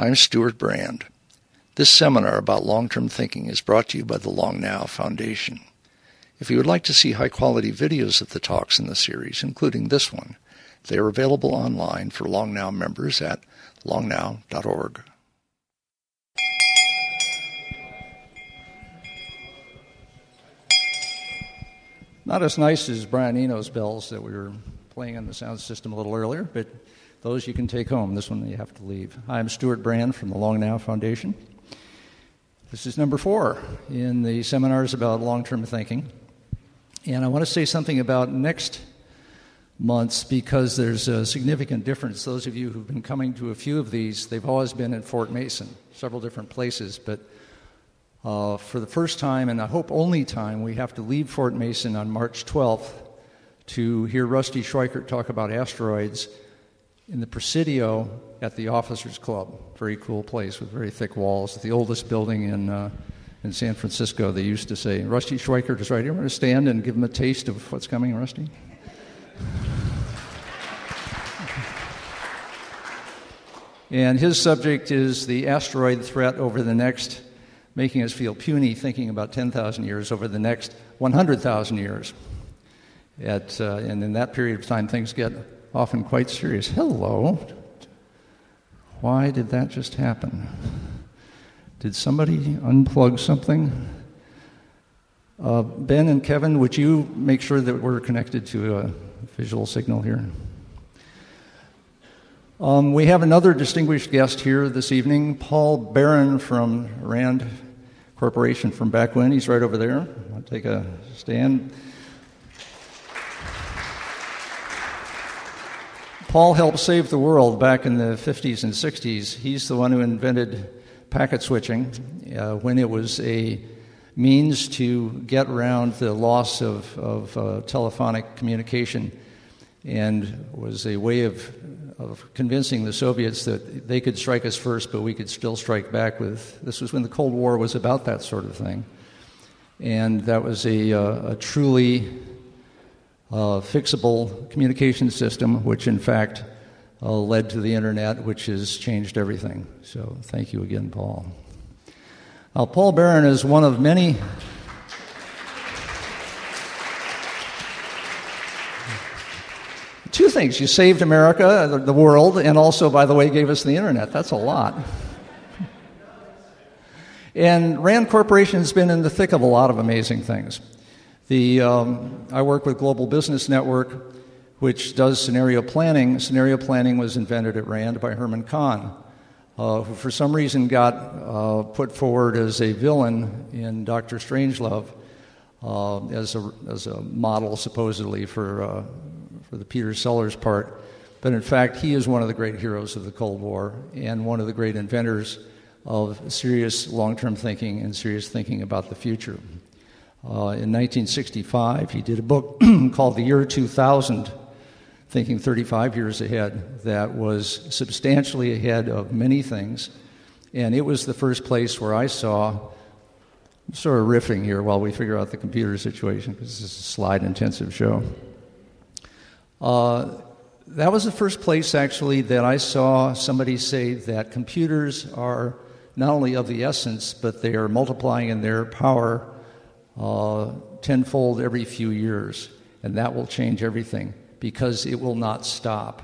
I'm Stewart Brand. This seminar about long term thinking is brought to you by the Long Now Foundation. If you would like to see high quality videos of the talks in the series, including this one, they are available online for Long Now members at longnow.org. Not as nice as Brian Eno's bells that we were playing on the sound system a little earlier, but those you can take home. This one you have to leave. Hi, I'm Stewart Brand from the Long Now Foundation. This is number four in the seminars about long term thinking. And I want to say something about next month's because there's a significant difference. Those of you who've been coming to a few of these, they've always been in Fort Mason, several different places, but uh, for the first time, and I hope only time, we have to leave Fort Mason on March 12th to hear Rusty Schweickart talk about asteroids in the Presidio at the Officers Club. Very cool place with very thick walls. The oldest building in, uh, in San Francisco, they used to say. Rusty Schweickart is right here. I'm going to stand and give him a taste of what's coming, Rusty. and his subject is the asteroid threat over the next making us feel puny thinking about 10,000 years over the next 100,000 years. At, uh, and in that period of time, things get often quite serious. Hello. Why did that just happen? Did somebody unplug something? Uh, ben and Kevin, would you make sure that we're connected to a visual signal here? Um, we have another distinguished guest here this evening, Paul Baran from Rand Corporation from back when. He's right over there. I'll take a stand. Paul helped save the world back in the 50s and 60s. He's the one who invented packet switching uh, when it was a means to get around the loss of, of uh, telephonic communication and was a way of of convincing the Soviets that they could strike us first, but we could still strike back with. This was when the Cold War was about that sort of thing. And that was a, uh, a truly uh, fixable communication system, which in fact uh, led to the internet, which has changed everything. So thank you again, Paul. Now, Paul Baran is one of many Two things. You saved America, the world, and also, by the way, gave us the internet. That's a lot. And Rand Corporation has been in the thick of a lot of amazing things. The, um, I work with Global Business Network, which does scenario planning. Scenario planning was invented at Rand by Herman Kahn, uh, who for some reason got uh, put forward as a villain in Doctor Strangelove uh, as, a, as a model, supposedly, for uh, for the Peter Sellers part. But in fact, he is one of the great heroes of the Cold War and one of the great inventors of serious long term thinking and serious thinking about the future. Uh, in 1965, he did a book called The Year 2000, thinking 35 years ahead, that was substantially ahead of many things. And it was the first place where I saw, I'm sort of riffing here while we figure out the computer situation, because this is a slide intensive show. Uh, that was the first place, actually, that I saw somebody say that computers are not only of the essence, but they are multiplying in their power uh, tenfold every few years. And that will change everything because it will not stop.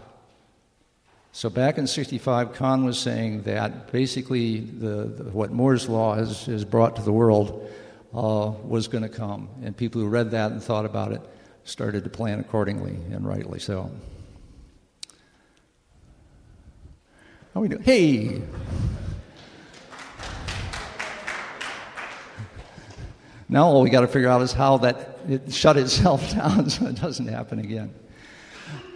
So back in 65, Kahn was saying that basically the, the, what Moore's Law has, has brought to the world uh, was going to come. And people who read that and thought about it started to plan accordingly, and rightly so. How we doing? Hey! Now all we got to figure out is how that it shut itself down so it doesn't happen again.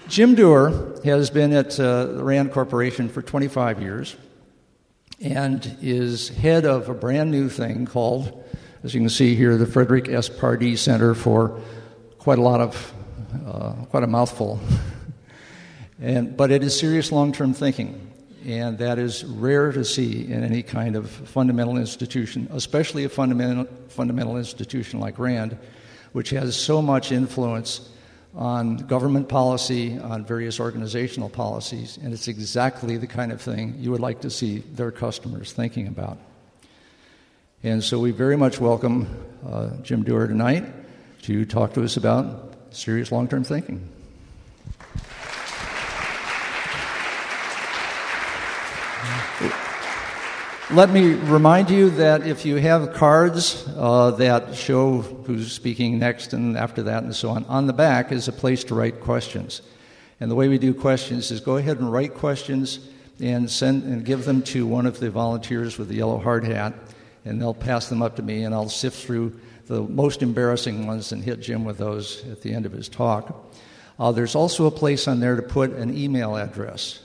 Jim Dewar has been at uh, the Rand Corporation for 25 years and is head of a brand new thing called, as you can see here, the Frederick S. Pardee Center for quite a lot of, uh, quite a mouthful. and, but it is serious long term thinking, and that is rare to see in any kind of fundamental institution, especially a fundamental, fundamental institution like RAND, which has so much influence on government policy, on various organizational policies, and it's exactly the kind of thing you would like to see their customers thinking about. And so we very much welcome uh, Jim Dewar tonight to talk to us about serious long term thinking. Let me remind you that if you have cards uh, that show who's speaking next and after that and so on, on the back is a place to write questions. And the way we do questions is go ahead and write questions and send and give them to one of the volunteers with the yellow hard hat, and they'll pass them up to me, and I'll sift through the most embarrassing ones and hit Jim with those at the end of his talk. Uh, there's also a place on there to put an email address.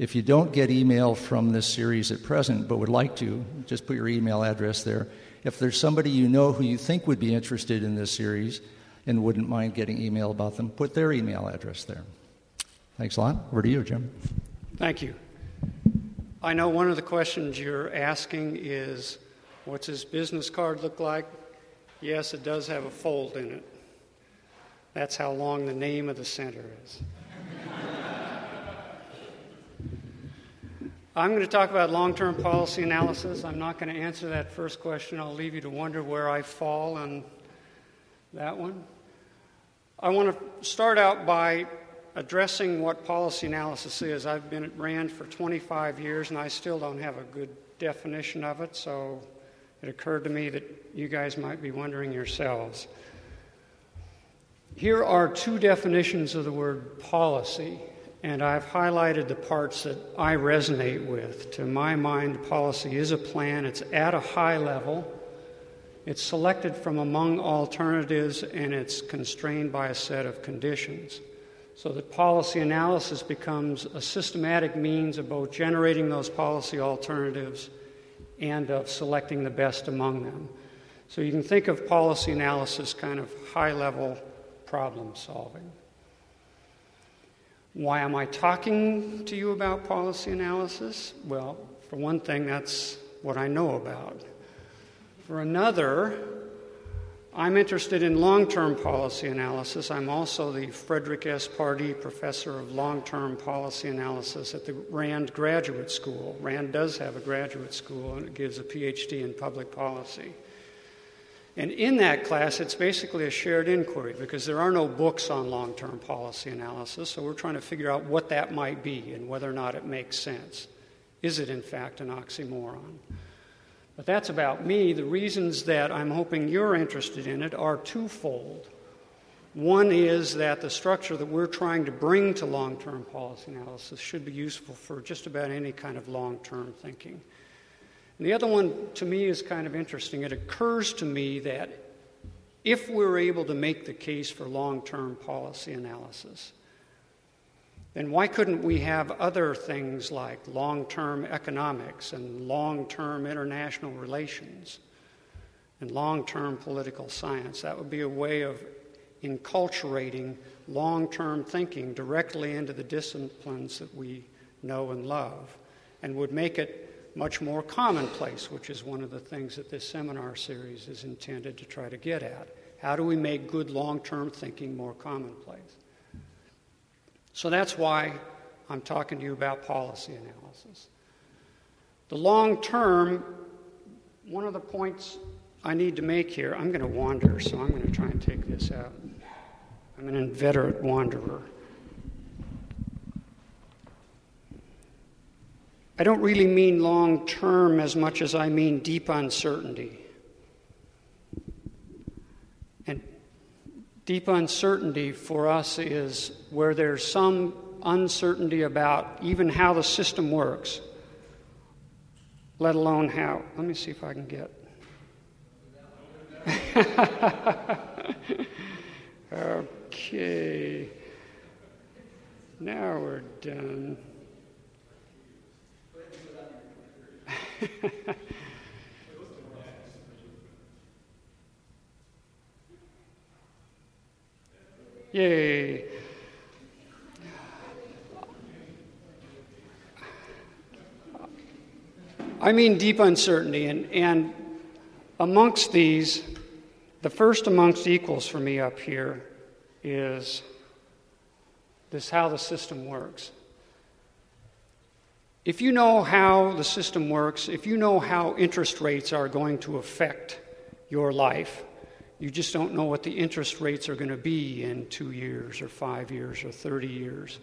If you don't get email from this series at present but would like to, just put your email address there. If there's somebody you know who you think would be interested in this series and wouldn't mind getting email about them, put their email address there. Thanks a lot. Over to you, Jim. Thank you. I know one of the questions you're asking is what's his business card look like? Yes, it does have a fold in it. That's how long the name of the center is. I'm going to talk about long term policy analysis. I'm not going to answer that first question. I'll leave you to wonder where I fall on that one. I want to start out by addressing what policy analysis is. I've been at RAND for 25 years and I still don't have a good definition of it, so it occurred to me that you guys might be wondering yourselves. Here are two definitions of the word policy and I've highlighted the parts that I resonate with. To my mind, policy is a plan, it's at a high level, it's selected from among alternatives, and it's constrained by a set of conditions. So that policy analysis becomes a systematic means of both generating those policy alternatives and of selecting the best among them. So you can think of policy analysis kind of high level problem solving. Why am I talking to you about policy analysis? Well, for one thing, that's what I know about. For another, I'm interested in long term policy analysis. I'm also the Frederick S. Pardee Professor of Long Term Policy Analysis at the RAND Graduate School. RAND does have a graduate school, and it gives a PhD in public policy. And in that class, it's basically a shared inquiry because there are no books on long term policy analysis, so we're trying to figure out what that might be and whether or not it makes sense. Is it, in fact, an oxymoron? But that's about me. The reasons that I'm hoping you're interested in it are twofold. One is that the structure that we're trying to bring to long term policy analysis should be useful for just about any kind of long term thinking. And the other one to me is kind of interesting. It occurs to me that if we're able to make the case for long term policy analysis, then why couldn't we have other things like long term economics and long term international relations and long term political science? That would be a way of enculturating long term thinking directly into the disciplines that we know and love and would make it much more commonplace, which is one of the things that this seminar series is intended to try to get at. How do we make good long term thinking more commonplace? So that's why I'm talking to you about policy analysis. The long term, one of the points I need to make here, I'm going to wander, so I'm going to try and take this out. I'm an inveterate wanderer. I don't really mean long term as much as I mean deep uncertainty. And deep uncertainty for us is where there's some uncertainty about even how the system works, let alone how. Let me see if I can get. okay. Now we're done. Yay. I mean deep uncertainty, and, and amongst these, the first amongst equals for me up here is this how the system works. If you know how the system works, if you know how interest rates are going to affect your life, you just don't know what the interest rates are going to be in two years or five years or 30 years,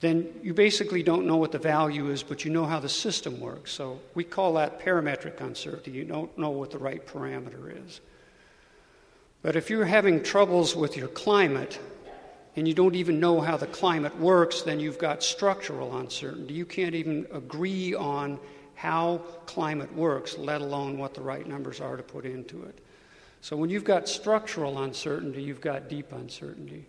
then you basically don't know what the value is, but you know how the system works. So we call that parametric uncertainty. You don't know what the right parameter is. But if you're having troubles with your climate, and you don't even know how the climate works, then you've got structural uncertainty. You can't even agree on how climate works, let alone what the right numbers are to put into it. So when you've got structural uncertainty, you've got deep uncertainty.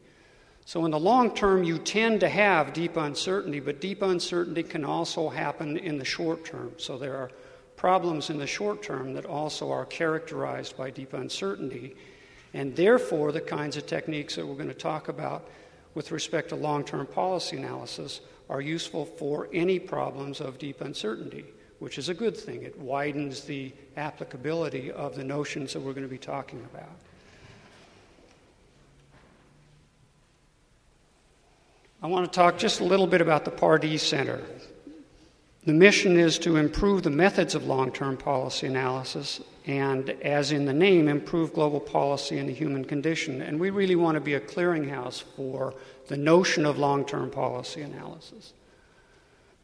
So in the long term, you tend to have deep uncertainty, but deep uncertainty can also happen in the short term. So there are problems in the short term that also are characterized by deep uncertainty. And therefore, the kinds of techniques that we're going to talk about with respect to long term policy analysis are useful for any problems of deep uncertainty, which is a good thing. It widens the applicability of the notions that we're going to be talking about. I want to talk just a little bit about the Pardee Center. The mission is to improve the methods of long term policy analysis and, as in the name, improve global policy and the human condition. And we really want to be a clearinghouse for the notion of long term policy analysis.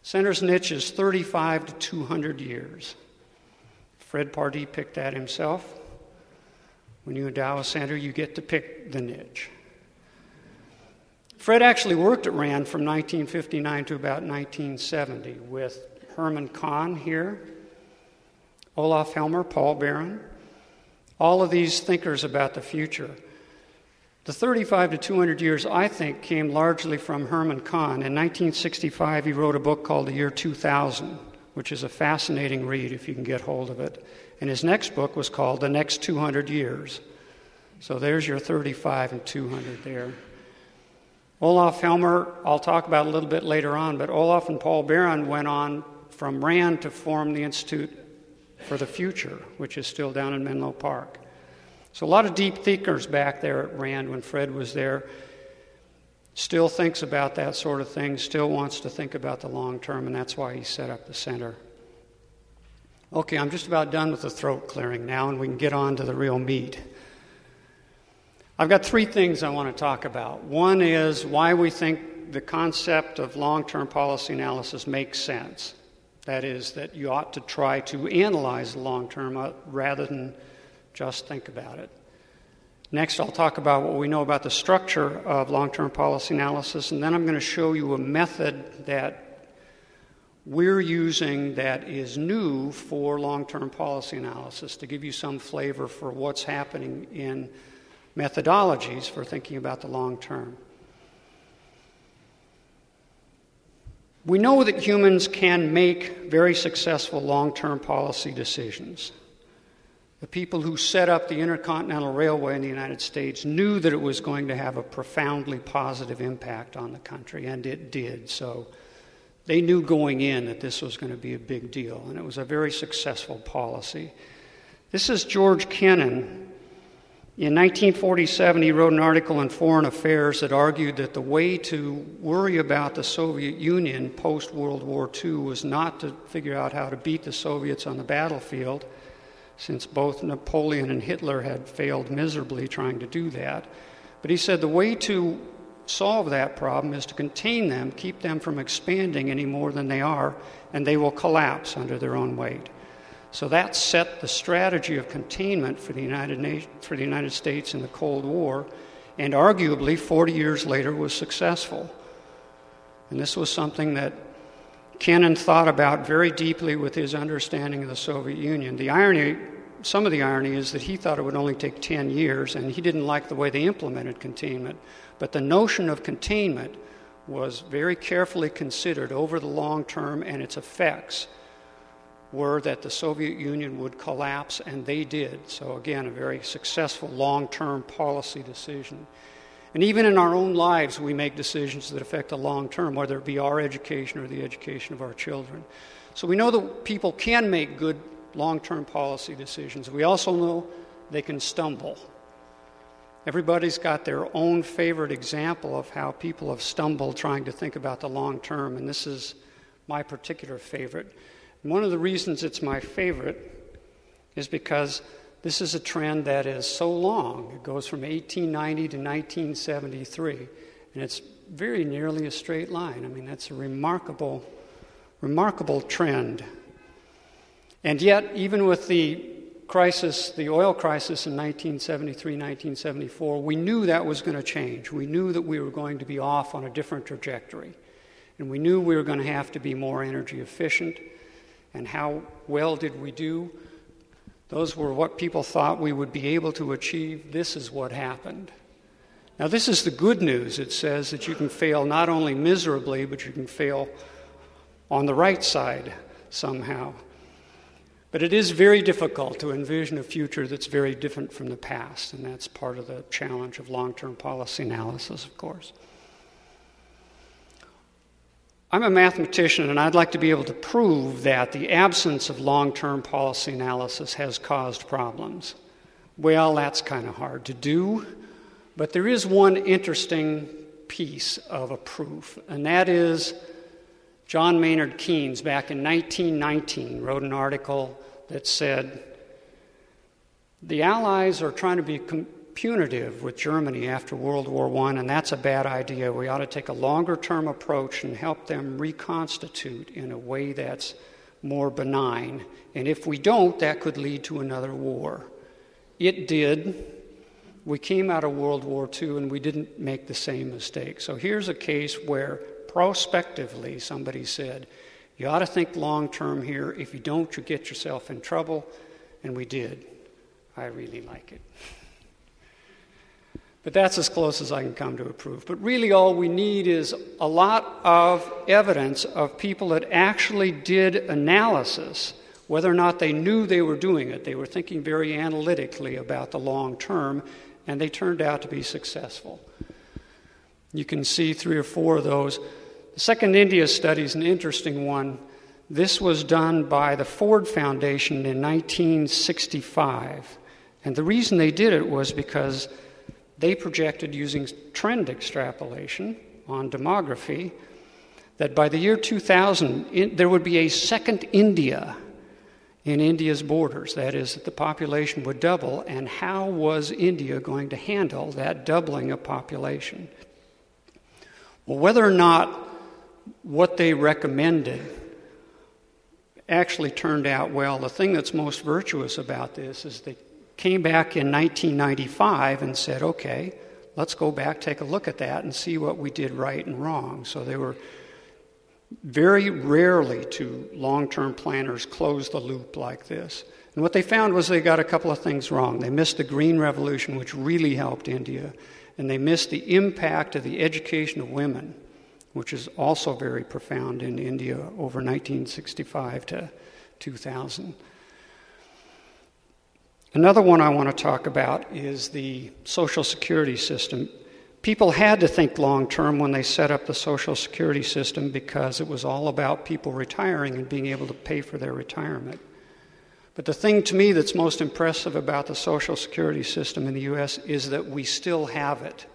Center's niche is 35 to 200 years. Fred Pardee picked that himself. When you endow a center, you get to pick the niche. Fred actually worked at RAND from 1959 to about 1970 with Herman Kahn here, Olaf Helmer, Paul Baran, all of these thinkers about the future. The 35 to 200 years, I think, came largely from Herman Kahn. In 1965, he wrote a book called The Year 2000, which is a fascinating read if you can get hold of it. And his next book was called The Next 200 Years. So there's your 35 and 200 there. Olaf Helmer, I'll talk about a little bit later on, but Olaf and Paul Baran went on from RAND to form the Institute for the Future, which is still down in Menlo Park. So, a lot of deep thinkers back there at RAND when Fred was there. Still thinks about that sort of thing, still wants to think about the long term, and that's why he set up the center. Okay, I'm just about done with the throat clearing now, and we can get on to the real meat. I've got three things I want to talk about. One is why we think the concept of long term policy analysis makes sense. That is, that you ought to try to analyze the long term uh, rather than just think about it. Next, I'll talk about what we know about the structure of long term policy analysis, and then I'm going to show you a method that we're using that is new for long term policy analysis to give you some flavor for what's happening in methodologies for thinking about the long term. We know that humans can make very successful long term policy decisions. The people who set up the Intercontinental Railway in the United States knew that it was going to have a profoundly positive impact on the country, and it did. So they knew going in that this was going to be a big deal, and it was a very successful policy. This is George Kennan, in 1947, he wrote an article in Foreign Affairs that argued that the way to worry about the Soviet Union post World War II was not to figure out how to beat the Soviets on the battlefield, since both Napoleon and Hitler had failed miserably trying to do that. But he said the way to solve that problem is to contain them, keep them from expanding any more than they are, and they will collapse under their own weight. So that set the strategy of containment for the United, Na- for the United States in the Cold War, and arguably 40 years later was successful. And this was something that Kennan thought about very deeply with his understanding of the Soviet Union. The irony, some of the irony is that he thought it would only take 10 years, and he didn't like the way they implemented containment. But the notion of containment was very carefully considered over the long term and its effects were that the Soviet Union would collapse, and they did. So, again, a very successful long term policy decision. And even in our own lives, we make decisions that affect the long term, whether it be our education or the education of our children. So, we know that people can make good long term policy decisions. We also know they can stumble. Everybody's got their own favorite example of how people have stumbled trying to think about the long term, and this is my particular favorite. One of the reasons it's my favorite is because this is a trend that is so long. It goes from 1890 to 1973, and it's very nearly a straight line. I mean, that's a remarkable, remarkable trend. And yet, even with the crisis, the oil crisis in 1973, 1974, we knew that was going to change. We knew that we were going to be off on a different trajectory. And we knew we were going to have to be more energy efficient. And how well did we do? Those were what people thought we would be able to achieve. This is what happened. Now, this is the good news. It says that you can fail not only miserably, but you can fail on the right side somehow. But it is very difficult to envision a future that's very different from the past, and that's part of the challenge of long term policy analysis, of course. I'm a mathematician, and I'd like to be able to prove that the absence of long term policy analysis has caused problems. Well, that's kind of hard to do, but there is one interesting piece of a proof, and that is John Maynard Keynes, back in 1919, wrote an article that said the Allies are trying to be punitive with Germany after World War I, and that's a bad idea. We ought to take a longer term approach and help them reconstitute in a way that's more benign. And if we don't, that could lead to another war. It did. We came out of World War II and we didn't make the same mistake. So here's a case where prospectively somebody said, You ought to think long term here. If you don't, you get yourself in trouble. And we did. I really like it. But that's as close as I can come to a proof. But really, all we need is a lot of evidence of people that actually did analysis, whether or not they knew they were doing it. They were thinking very analytically about the long term, and they turned out to be successful. You can see three or four of those. The Second India study is an interesting one. This was done by the Ford Foundation in 1965. And the reason they did it was because they projected using trend extrapolation on demography that by the year 2000, in, there would be a second India in India's borders. That is, that the population would double, and how was India going to handle that doubling of population? Well, whether or not what they recommended actually turned out well, the thing that's most virtuous about this is that came back in 1995 and said, okay, let's go back, take a look at that, and see what we did right and wrong. So they were very rarely to long term planners close the loop like this. And what they found was they got a couple of things wrong. They missed the Green Revolution, which really helped India, and they missed the impact of the education of women, which is also very profound in India over 1965 to 2000. Another one I want to talk about is the Social Security system. People had to think long term when they set up the Social Security system because it was all about people retiring and being able to pay for their retirement. But the thing to me that's most impressive about the Social Security system in the U.S. is that we still have it.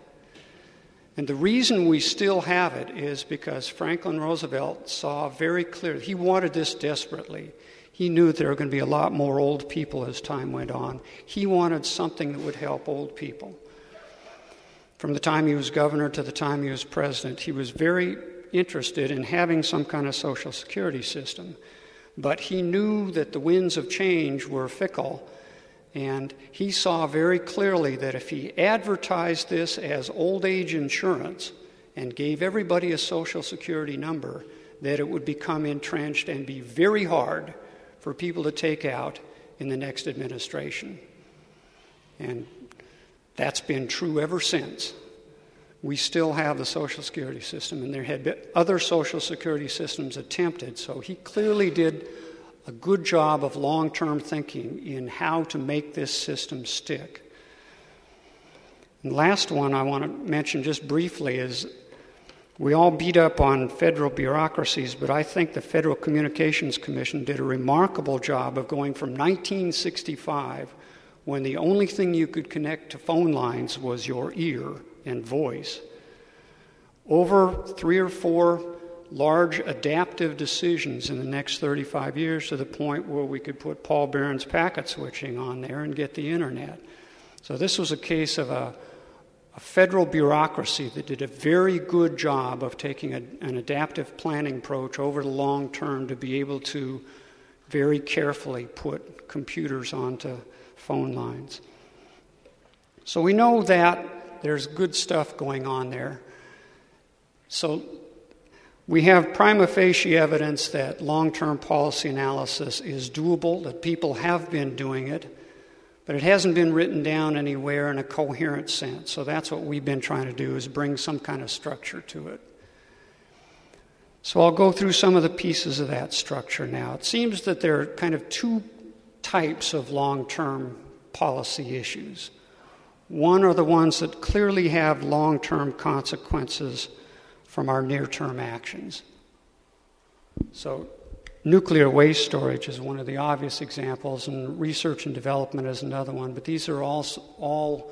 And the reason we still have it is because Franklin Roosevelt saw very clearly, he wanted this desperately. He knew there were going to be a lot more old people as time went on. He wanted something that would help old people. From the time he was governor to the time he was president, he was very interested in having some kind of social security system. But he knew that the winds of change were fickle, and he saw very clearly that if he advertised this as old age insurance and gave everybody a social security number, that it would become entrenched and be very hard for people to take out in the next administration. And that's been true ever since. We still have the Social Security system, and there had been other Social Security systems attempted. So he clearly did a good job of long term thinking in how to make this system stick. And last one I want to mention just briefly is we all beat up on federal bureaucracies, but I think the Federal Communications Commission did a remarkable job of going from 1965, when the only thing you could connect to phone lines was your ear and voice. Over three or four large adaptive decisions in the next 35 years to the point where we could put Paul Baran's packet switching on there and get the internet. So this was a case of a, a federal bureaucracy that did a very good job of taking a, an adaptive planning approach over the long term to be able to very carefully put computers onto phone lines. So we know that there's good stuff going on there. So we have prima facie evidence that long term policy analysis is doable, that people have been doing it, but it hasn't been written down anywhere in a coherent sense. So that's what we've been trying to do is bring some kind of structure to it. So I'll go through some of the pieces of that structure now. It seems that there are kind of two types of long term policy issues. One are the ones that clearly have long term consequences from our near term actions. So, nuclear waste storage is one of the obvious examples, and research and development is another one, but these are all, all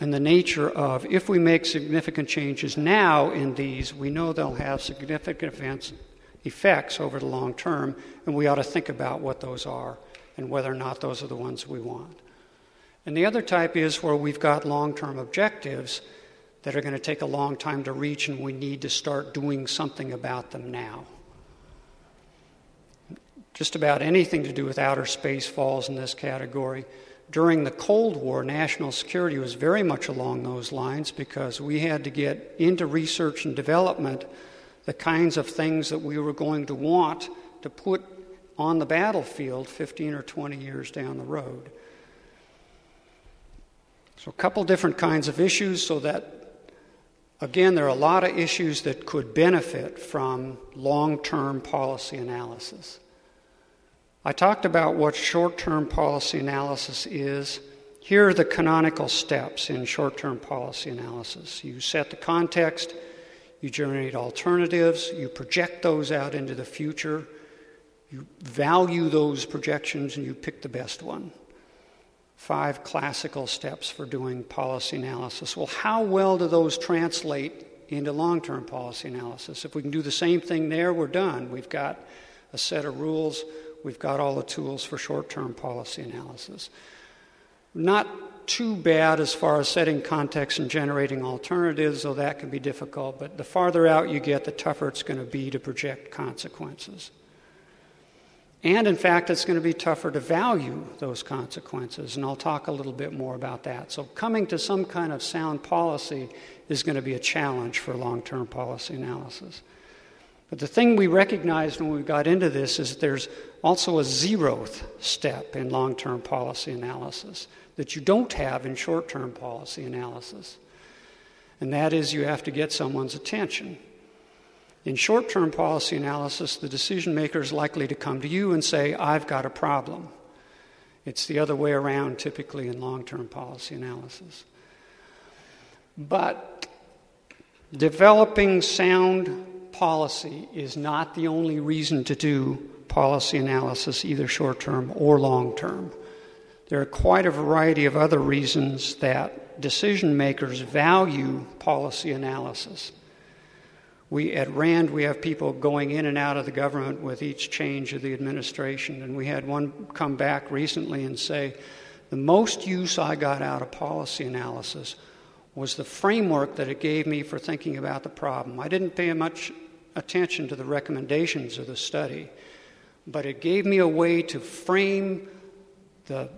in the nature of if we make significant changes now in these, we know they'll have significant events, effects over the long term, and we ought to think about what those are and whether or not those are the ones we want. And the other type is where we've got long term objectives that are going to take a long time to reach, and we need to start doing something about them now. Just about anything to do with outer space falls in this category. During the Cold War, national security was very much along those lines because we had to get into research and development the kinds of things that we were going to want to put on the battlefield 15 or 20 years down the road. So, a couple different kinds of issues so that Again, there are a lot of issues that could benefit from long term policy analysis. I talked about what short term policy analysis is. Here are the canonical steps in short term policy analysis you set the context, you generate alternatives, you project those out into the future, you value those projections, and you pick the best one five classical steps for doing policy analysis. Well, how well do those translate into long term policy analysis? If we can do the same thing there, we're done. We've got a set of rules, we've got all the tools for short term policy analysis. Not too bad as far as setting context and generating alternatives, though that can be difficult, but the farther out you get, the tougher it's going to be to project consequences. And in fact, it's going to be tougher to value those consequences, and I'll talk a little bit more about that. So, coming to some kind of sound policy is going to be a challenge for long term policy analysis. But the thing we recognized when we got into this is there's also a zeroth step in long term policy analysis that you don't have in short term policy analysis. And that is you have to get someone's attention. In short term policy analysis, the decision maker is likely to come to you and say, I've got a problem. It's the other way around typically in long term policy analysis. But developing sound policy is not the only reason to do policy analysis, either short term or long term. There are quite a variety of other reasons that decision makers value policy analysis. We, at RAND, we have people going in and out of the government with each change of the administration. And we had one come back recently and say, the most use I got out of policy analysis was the framework that it gave me for thinking about the problem. I didn't pay much attention to the recommendations of the study, but it gave me a way to frame the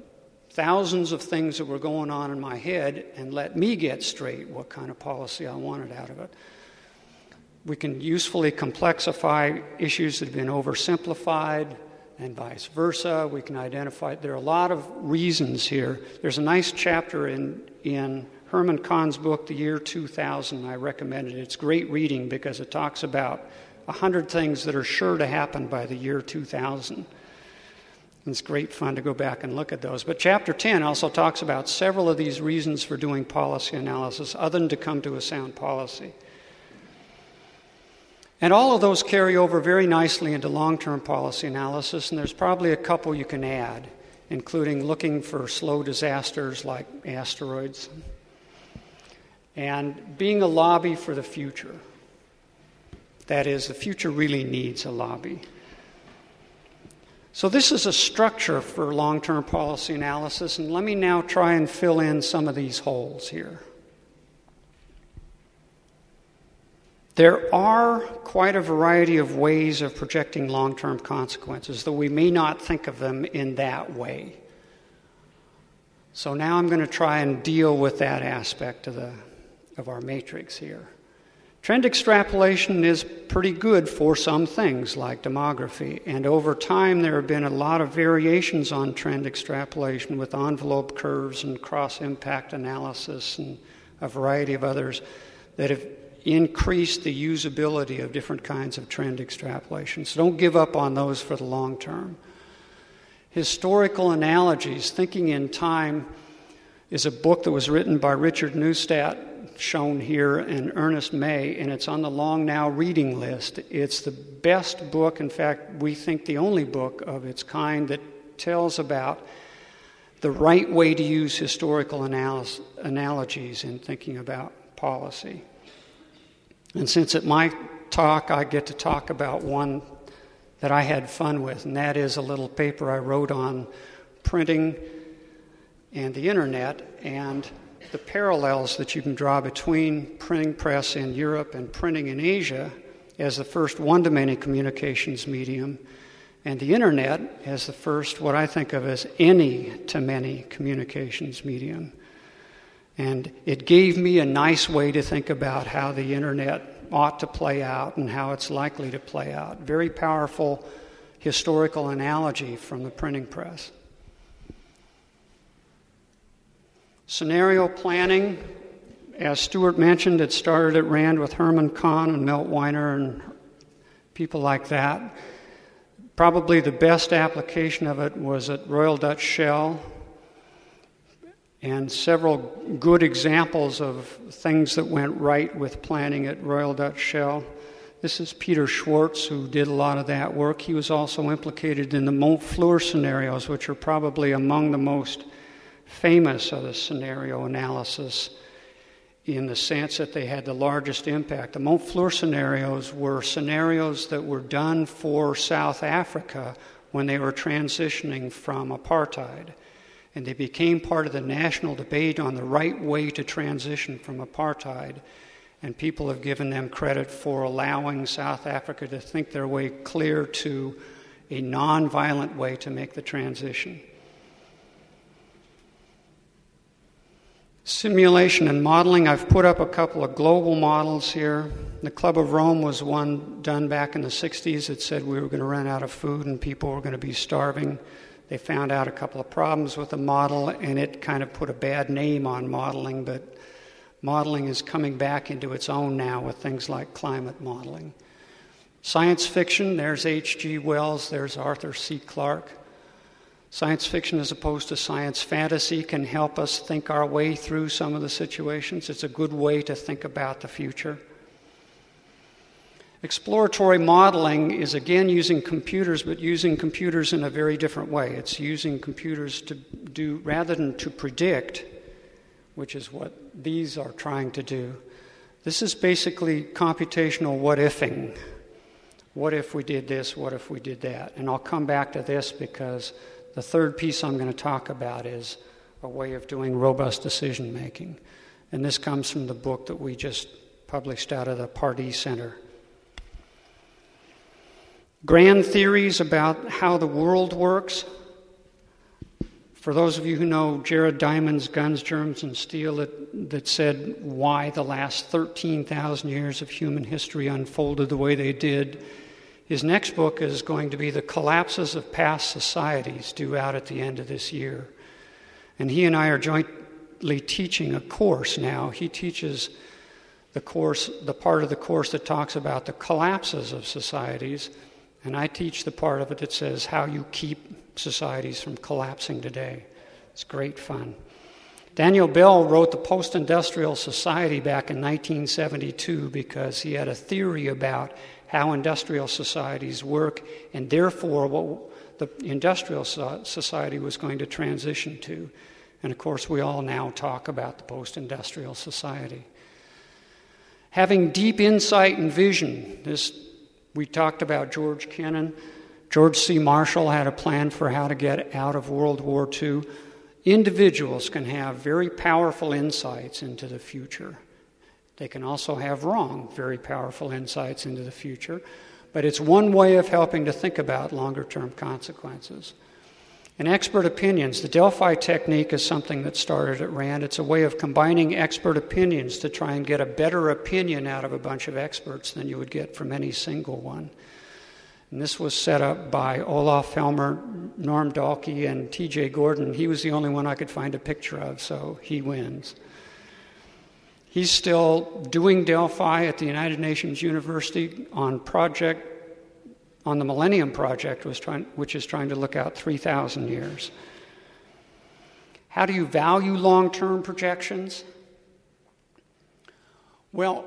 thousands of things that were going on in my head and let me get straight what kind of policy I wanted out of it. We can usefully complexify issues that have been oversimplified and vice versa. We can identify, there are a lot of reasons here. There's a nice chapter in, in Herman Kahn's book, The Year 2000. I recommend it. It's great reading because it talks about 100 things that are sure to happen by the year 2000. It's great fun to go back and look at those. But chapter 10 also talks about several of these reasons for doing policy analysis, other than to come to a sound policy. And all of those carry over very nicely into long term policy analysis, and there's probably a couple you can add. including looking for slow disasters like asteroids, and being a lobby for the future. That is, the future really needs a lobby. So, this is a structure for long term policy analysis, and let me now try and fill in some of these holes here. There are quite a variety of ways of projecting long term consequences, though we may not think of them in that way. So now I'm going to try and deal with that aspect of, the, of our matrix here. Trend extrapolation is pretty good for some things like demography, and over time there have been a lot of variations on trend extrapolation with envelope curves and cross impact analysis and a variety of others that have increased the usability of different kinds of trend extrapolation. So don't give up on those for the long term. Historical Analogies, Thinking in Time, is a book that was written by Richard Neustadt, shown here, and Ernest May, and it's on the Long Now reading list. It's the best book, in fact, we think the only book of its kind that tells about the right way to use historical analogies in thinking about policy. And since at my talk I get to talk about one that I had fun with, and that is a little paper I wrote on printing and the internet and the parallels that you can draw between printing press in Europe and printing in Asia as the first one to many communications medium, and the internet as the first, what I think of as any to many communications medium. And it gave me a nice way to think about how the internet ought to play out and how it's likely to play out. Very powerful historical analogy from the printing press. Scenario planning, as Stewart mentioned, it started at RAND with Herman Kahn and Milt Weiner and people like that. Probably the best application of it was at Royal Dutch Shell and several good examples of things that went right with planning at Royal Dutch Shell. This is Peter Schwartz, who did a lot of that work. He was also implicated in the Montfleur scenarios, which are probably among the most famous of the scenario analysis in the sense that they had the largest impact. The Montfleur scenarios were scenarios that were done for South Africa when they were transitioning from apartheid and they became part of the national debate on the right way to transition from apartheid. And people have given them credit for allowing South Africa to think their way clear to a nonviolent way to make the transition. Simulation and modeling, I've put up a couple of global models here. The Club of Rome was one done back in the 60s. that said we were going to run out of food and people were going to be starving. They found out a couple of problems with the model, and it kind of put a bad name on modeling, but modeling is coming back into its own now with things like climate modeling. Science fiction, there's H.G. Wells, there's Arthur C. Clarke. Science fiction, as opposed to science fantasy, can help us think our way through some of the situations. It's a good way to think about the future. Exploratory modeling is again using computers, but using computers in a very different way. It's using computers to do, rather than to predict, which is what these are trying to do, this is basically computational what ifing. What if we did this? What if we did that? And I'll come back to this because the third piece I'm going to talk about is a way of doing robust decision making. And this comes from the book that we just published out of the Pardee Center grand theories about how the world works. For those of you who know Jared Diamond's Guns, Germs, and Steel, that, that said why the last 13,000 years of human history unfolded the way they did, his next book is going to be The Collapses of Past Societies, due out at the end of this year. And he and I are jointly teaching a course now. He teaches the course, the part of the course that talks about the collapses of societies and I teach the part of it that says how you keep societies from collapsing today. It's great fun. Daniel Bell wrote The Post Industrial Society back in 1972 because he had a theory about how industrial societies work and therefore what the industrial society was going to transition to. And of course, we all now talk about the post industrial society. Having deep insight and vision. This, we talked about George Kennan. George C. Marshall had a plan for how to get out of World War II. Individuals can have very powerful insights into the future. They can also have wrong, very powerful insights into the future. But it's one way of helping to think about longer term consequences. And expert opinions. The Delphi technique is something that started at RAND. It's a way of combining expert opinions to try and get a better opinion out of a bunch of experts than you would get from any single one. And this was set up by Olaf Helmer, Norm Dalkey, and T.J. Gordon. He was the only one I could find a picture of, so he wins. He's still doing Delphi at the United Nations University on project on the Millennium Project, trying, which is trying to look out 3,000 years. How do you value long term projections? Well,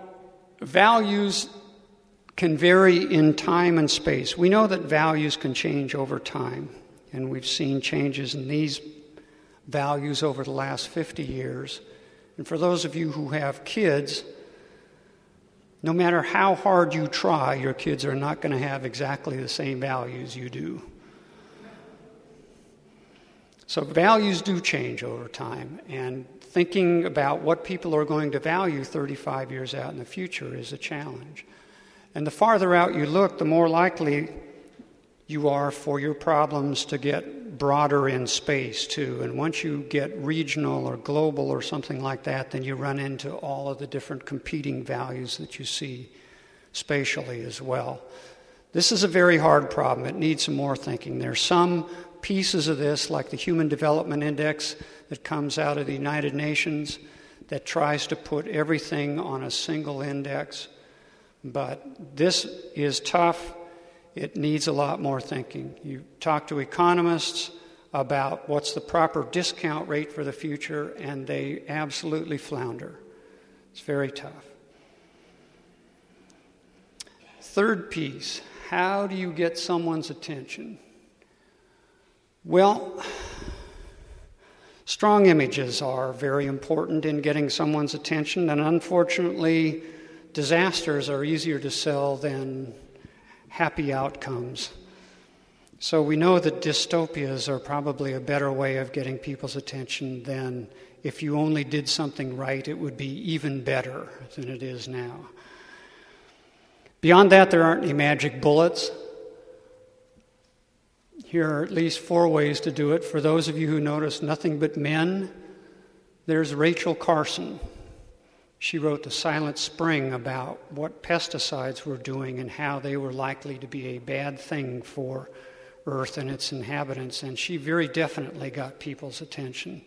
values can vary in time and space. We know that values can change over time, and we've seen changes in these values over the last 50 years. And for those of you who have kids, no matter how hard you try, your kids are not going to have exactly the same values you do. So, values do change over time, and thinking about what people are going to value 35 years out in the future is a challenge. And the farther out you look, the more likely you are for your problems to get broader in space too. And once you get regional or global or something like that, then you run into all of the different competing values that you see spatially as well. This is a very hard problem. It needs some more thinking. There's some pieces of this, like the Human Development Index that comes out of the United Nations, that tries to put everything on a single index. But this is tough it needs a lot more thinking. You talk to economists about what's the proper discount rate for the future, and they absolutely flounder. It's very tough. Third piece how do you get someone's attention? Well, strong images are very important in getting someone's attention, and unfortunately, disasters are easier to sell than happy outcomes. So we know that dystopias are probably a better way of getting people's attention than if you only did something right, it would be even better than it is now. Beyond that, there aren't any magic bullets. Here are at least four ways to do it. For those of you who notice nothing but men, there's Rachel Carson. She wrote The Silent Spring about what pesticides were doing and how they were likely to be a bad thing for Earth and its inhabitants. And she very definitely got people's attention,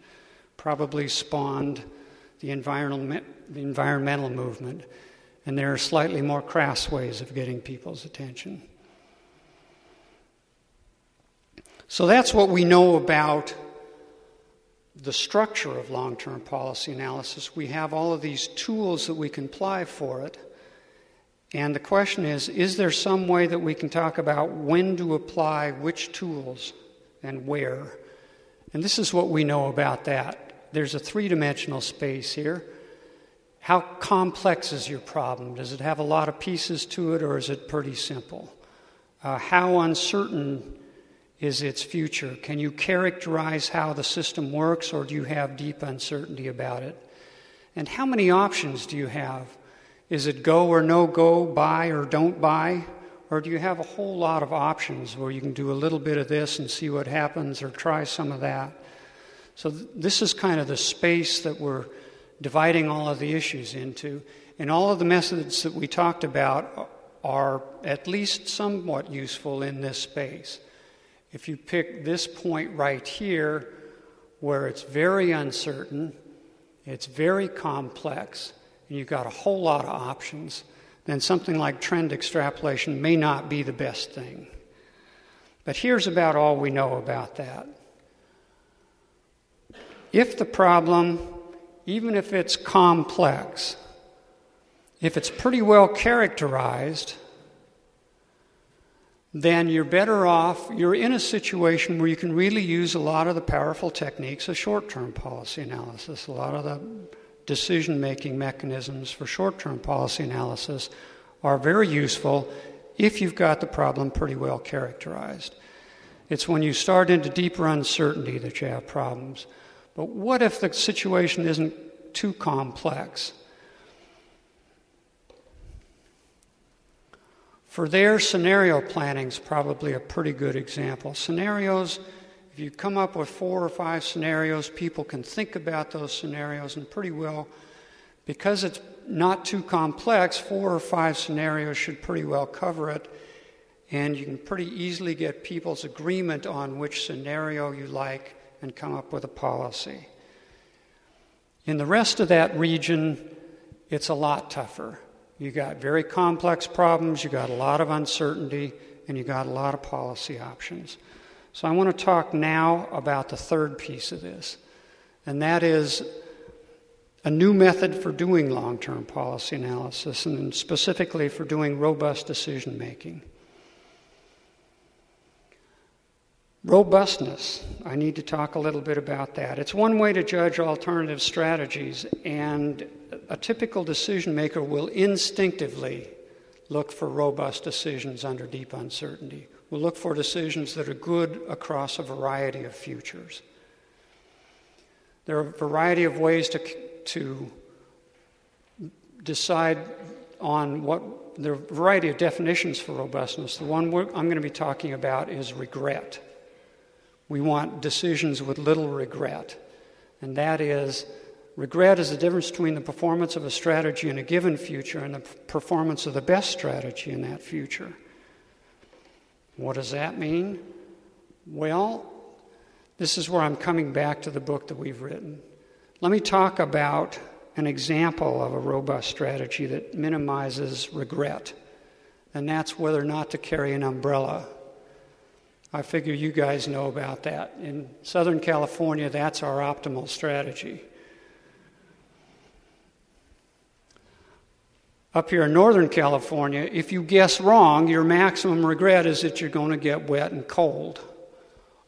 probably spawned the environmental, the environmental movement. And there are slightly more crass ways of getting people's attention. So that's what we know about the structure of long term policy analysis, we have all of these tools that we can apply for it. And the question is is there some way that we can talk about when to apply which tools and where? And this is what we know about that. There's a three dimensional space here. How complex is your problem? Does it have a lot of pieces to it, or is it pretty simple? Uh, how uncertain is its future? Can you characterize how the system works, or do you have deep uncertainty about it? And how many options do you have? Is it go or no go, buy or don't buy? Or do you have a whole lot of options where you can do a little bit of this and see what happens, or try some of that? So, th- this is kind of the space that we're dividing all of the issues into. And all of the methods that we talked about are at least somewhat useful in this space. If you pick this point right here, where it's very uncertain, it's very complex, and you've got a whole lot of options, then something like trend extrapolation may not be the best thing. But here's about all we know about that. If the problem, even if it's complex, if it's pretty well characterized, then you're better off, you're in a situation where you can really use a lot of the powerful techniques of short term policy analysis, a lot of the decision making mechanisms for short term policy analysis are very useful if you've got the problem pretty well characterized. It's when you start into deeper uncertainty that you have problems. But what if the situation isn't too complex? For there, scenario planning is probably a pretty good example. Scenarios, if you come up with four or five scenarios, people can think about those scenarios and pretty well, because it's not too complex, four or five scenarios should pretty well cover it. And you can pretty easily get people's agreement on which scenario you like and come up with a policy. In the rest of that region, it's a lot tougher. You got very complex problems, you got a lot of uncertainty, and you got a lot of policy options. So I want to talk now about the third piece of this, and that is a new method for doing long term policy analysis, and specifically for doing robust decision making. Robustness. I need to talk a little bit about that. It's one way to judge alternative strategies, and a typical decision maker will instinctively look for robust decisions under deep uncertainty. We'll look for decisions that are good across a variety of futures. There are a variety of ways to, to decide on what, there are a variety of definitions for robustness. The one I'm going to be talking about is regret. We want decisions with little regret. And that is, regret is the difference between the performance of a strategy in a given future and the performance of the best strategy in that future. What does that mean? Well, this is where I'm coming back to the book that we've written. Let me talk about an example of a robust strategy that minimizes regret, and that's whether or not to carry an umbrella I figure you guys know about that. In Southern California, that's our optimal strategy. Up here in Northern California, if you guess wrong, your maximum regret is that you're going to get wet and cold.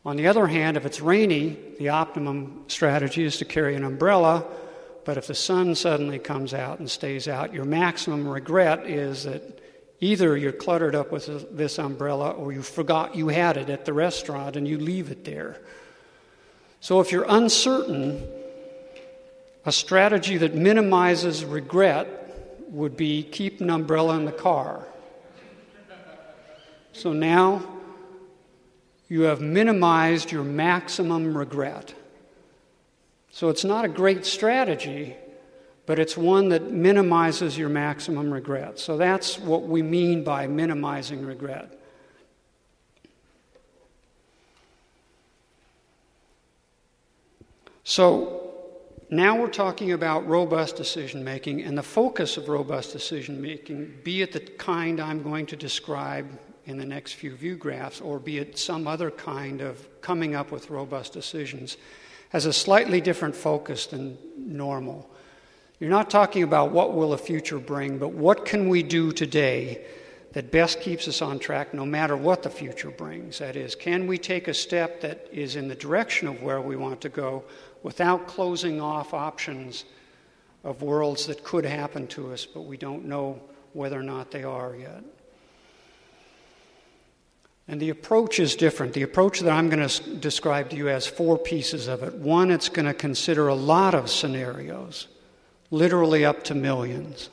On the other hand, if it's rainy, the optimum strategy is to carry an umbrella. But if the sun suddenly comes out and stays out, your maximum regret is that Either you're cluttered up with this umbrella or you forgot you had it at the restaurant and you leave it there. So if you're uncertain, a strategy that minimizes regret would be keep an umbrella in the car. So now you have minimized your maximum regret. So it's not a great strategy, but it's one that minimizes your maximum regret. So that's what we mean by minimizing regret. So now we're talking about robust decision making and the focus of robust decision making, be it the kind I'm going to describe in the next few view graphs, or be it some other kind of coming up with robust decisions, has a slightly different focus than normal. You're not talking about what will the future bring, but what can we do today that best keeps us on track no matter what the future brings? That is, can we take a step that is in the direction of where we want to go without closing off options of worlds that could happen to us, but we don't know whether or not they are yet? And the approach is different. The approach that I'm going to describe to you has four pieces of it. One, it's going to consider a lot of scenarios literally up to millions.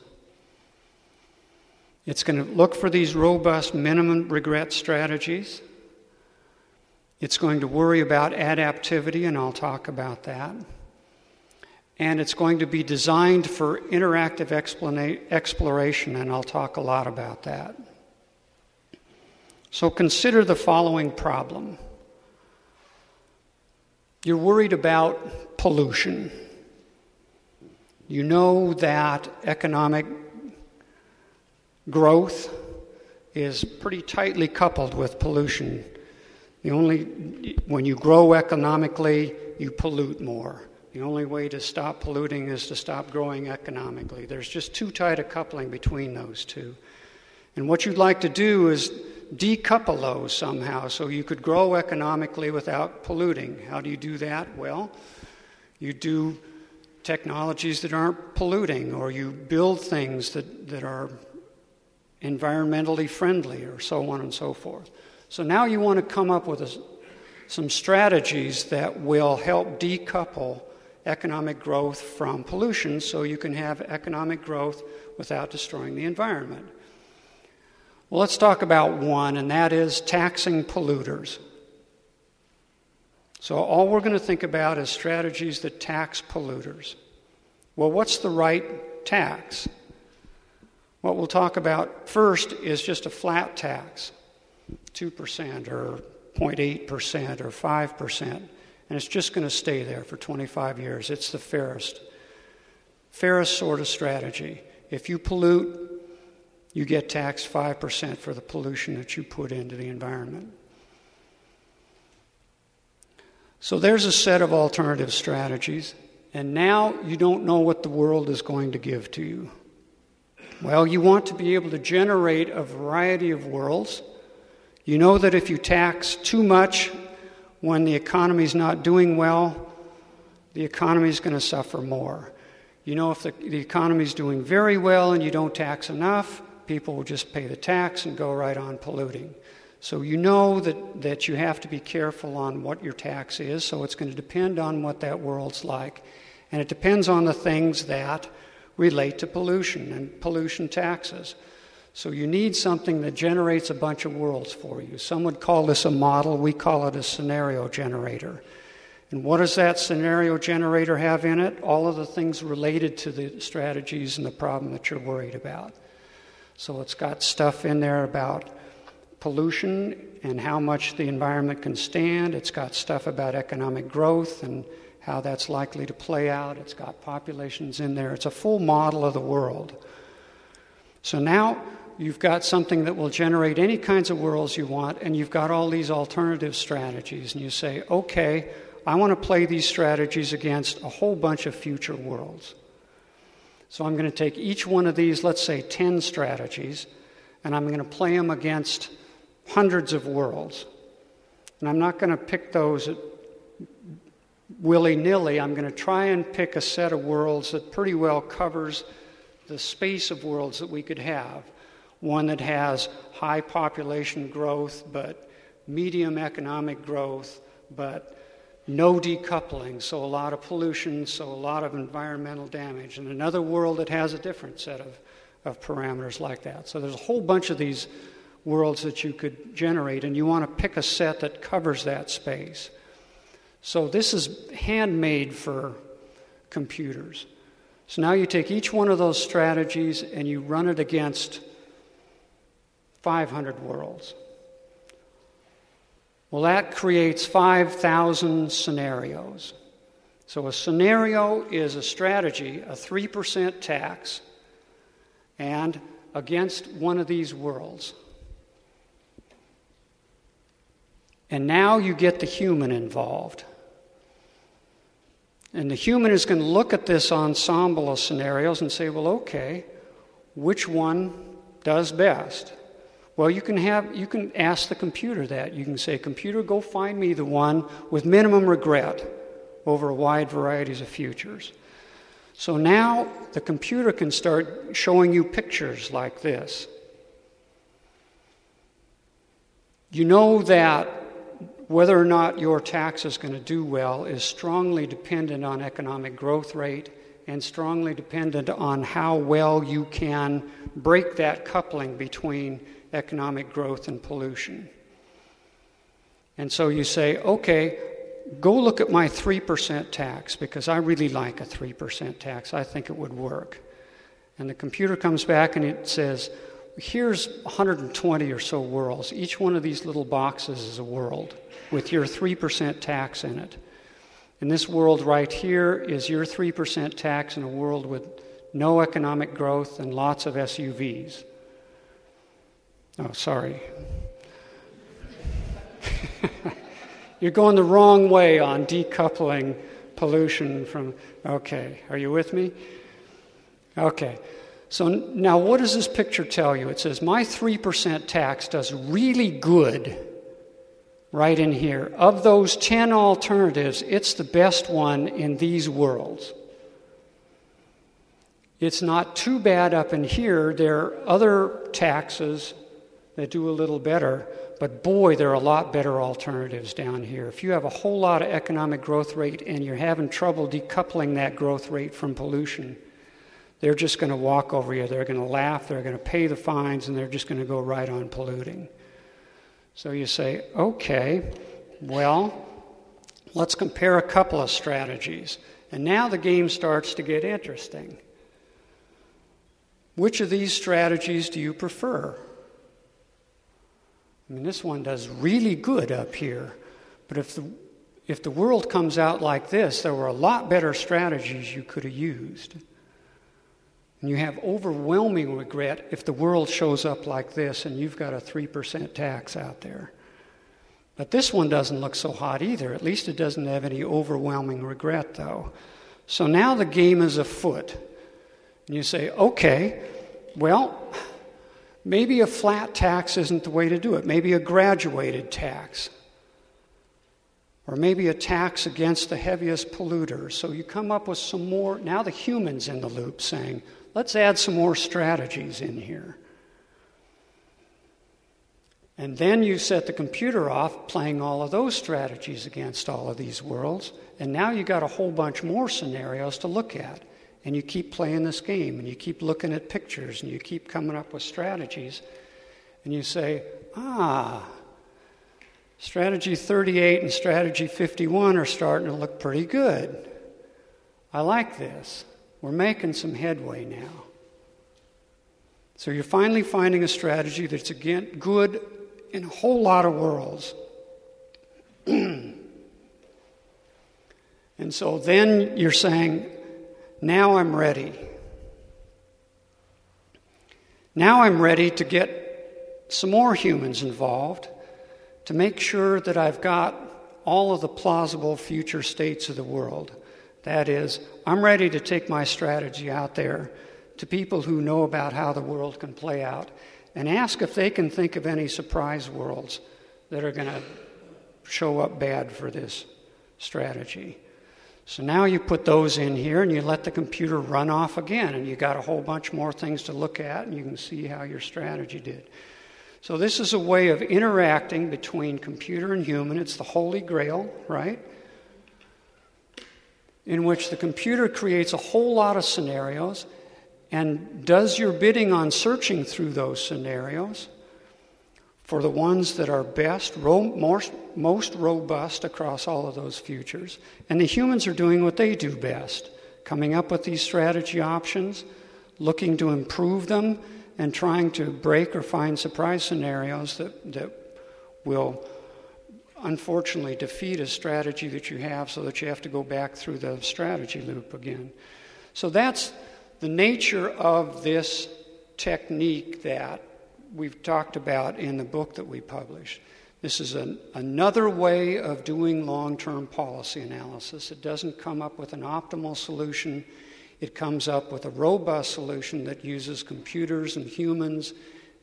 It's going to look for these robust minimum regret strategies. It's going to worry about adaptivity, and I'll talk about that. And it's going to be designed for interactive exploration, and I'll talk a lot about that. So consider the following problem. You're worried about pollution. You know that economic growth is pretty tightly coupled with pollution. The only, when you grow economically, you pollute more. The only way to stop polluting is to stop growing economically. There's just too tight a coupling between those two. And what you'd like to do is decouple those somehow so you could grow economically without polluting. How do you do that? Well, you do technologies that aren't polluting, or you build things that, that are environmentally friendly, or so on and so forth. So now you want to come up with a, some strategies that will help decouple economic growth from pollution so you can have economic growth without destroying the environment. Well, let's talk about one, and that is taxing polluters. So, all we're going to think about is strategies that tax polluters. Well, what's the right tax? What we'll talk about first is just a flat tax 2% or 0.8% or 5%. And it's just going to stay there for 25 years. It's the fairest, fairest sort of strategy. If you pollute, you get taxed 5% for the pollution that you put into the environment. So there's a set of alternative strategies, and now you don't know what the world is going to give to you. Well, you want to be able to generate a variety of worlds. You know that if you tax too much when the economy is not doing well, the economy is going to suffer more. You know, if the, the economy is doing very well and you don't tax enough, people will just pay the tax and go right on polluting. So you know that, that you have to be careful on what your tax is, so it's going to depend on what that world's like. And it depends on the things that relate to pollution and pollution taxes. So you need something that generates a bunch of worlds for you. Some would call this a model, we call it a scenario generator. And what does that scenario generator have in it? All of the things related to the strategies and the problem that you're worried about. So it's got stuff in there about pollution and how much the environment can stand. It's got stuff about economic growth and how that's likely to play out. It's got populations in there. It's a full model of the world. So now you've got something that will generate any kinds of worlds you want, and you've got all these alternative strategies. And you say, okay, I want to play these strategies against a whole bunch of future worlds. So I'm going to take each one of these, let's say 10 strategies, and I'm going to play them against hundreds of worlds. And I'm not going to pick those willy nilly. I'm going to try and pick a set of worlds that pretty well covers the space of worlds that we could have. One that has high population growth, but medium economic growth, but no decoupling, so a lot of pollution, so a lot of environmental damage, and another world that has a different set of, of parameters like that. So there's a whole bunch of these worlds that you could generate, and you want to pick a set that covers that space. So this is handmade for computers. So now you take each one of those strategies and you run it against 500 worlds. Well, that creates 5,000 scenarios. So, a scenario is a strategy, a 3% tax, and against one of these worlds. And now you get the human involved. And the human is going to look at this ensemble of scenarios and say, well, okay, which one does best? Well, you can have you can ask the computer that. You can say, "Computer, go find me the one with minimum regret over wide varieties of futures." So now the computer can start showing you pictures like this. You know that whether or not your tax is going to do well is strongly dependent on economic growth rate and strongly dependent on how well you can break that coupling between economic growth and pollution. And so you say, okay, go look at my 3% tax because I really like a 3% tax. I think it would work. And the computer comes back and it says, here's 120 or so worlds. Each one of these little boxes is a world with your 3% tax in it. And this world right here is your 3% tax in a world with no economic growth and lots of SUVs. Oh, sorry. You're going the wrong way on decoupling pollution from. Okay, are you with me? Okay. So now, what does this picture tell you? It says, My 3% tax does really good right in here. Of those 10 alternatives, it's the best one in these worlds. It's not too bad up in here. There are other taxes that do a little better, but boy, there are a lot better alternatives down here. If you have a whole lot of economic growth rate and you're having trouble decoupling that growth rate from pollution, they're just going to walk over you. They're going to laugh, they're going to pay the fines, and they're just going to go right on polluting. So you say, okay, well, let's compare a couple of strategies. And now the game starts to get interesting. Which of these strategies do you prefer? I mean, this one does really good up here. But if the, if the world comes out like this, there were a lot better strategies you could have used. And you have overwhelming regret if the world shows up like this and you've got a 3% tax out there. But this one doesn't look so hot either. At least it doesn't have any overwhelming regret, though. So now the game is afoot. And you say, okay, well, Maybe a flat tax isn't the way to do it. Maybe a graduated tax. Or maybe a tax against the heaviest polluters. So you come up with some more. Now the human's in the loop saying, let's add some more strategies in here. And then you set the computer off playing all of those strategies against all of these worlds. And now you got a whole bunch more scenarios to look at and you keep playing this game and you keep looking at pictures and you keep coming up with strategies and you say, ah, strategy 38 and strategy 51 are starting to look pretty good. I like this. We're making some headway now. So you're finally finding a strategy that's again good in a whole lot of worlds. and so then you're saying, now I'm ready. Now I'm ready to get some more humans involved to make sure that I've got all of the plausible future states of the world. That is, I'm ready to take my strategy out there to people who know about how the world can play out and ask if they can think of any surprise worlds that are going to show up bad for this strategy. So now you put those in here and you let the computer run off again, and you got a whole bunch more things to look at, and you can see how your strategy did. So, this is a way of interacting between computer and human. It's the holy grail, right? In which the computer creates a whole lot of scenarios and does your bidding on searching through those scenarios for the ones that are best, most, robust across all of those futures. And the humans are doing what they do best coming up with these strategy options, looking to improve them, and trying to break or find surprise scenarios that, that will unfortunately defeat a strategy that you have so that you have to go back through the strategy loop again. So that's the nature of this technique that we've talked about in the book that we published. This is an, another way of doing long term policy analysis. It doesn't come up with an optimal solution, it comes up with a robust solution that uses computers and humans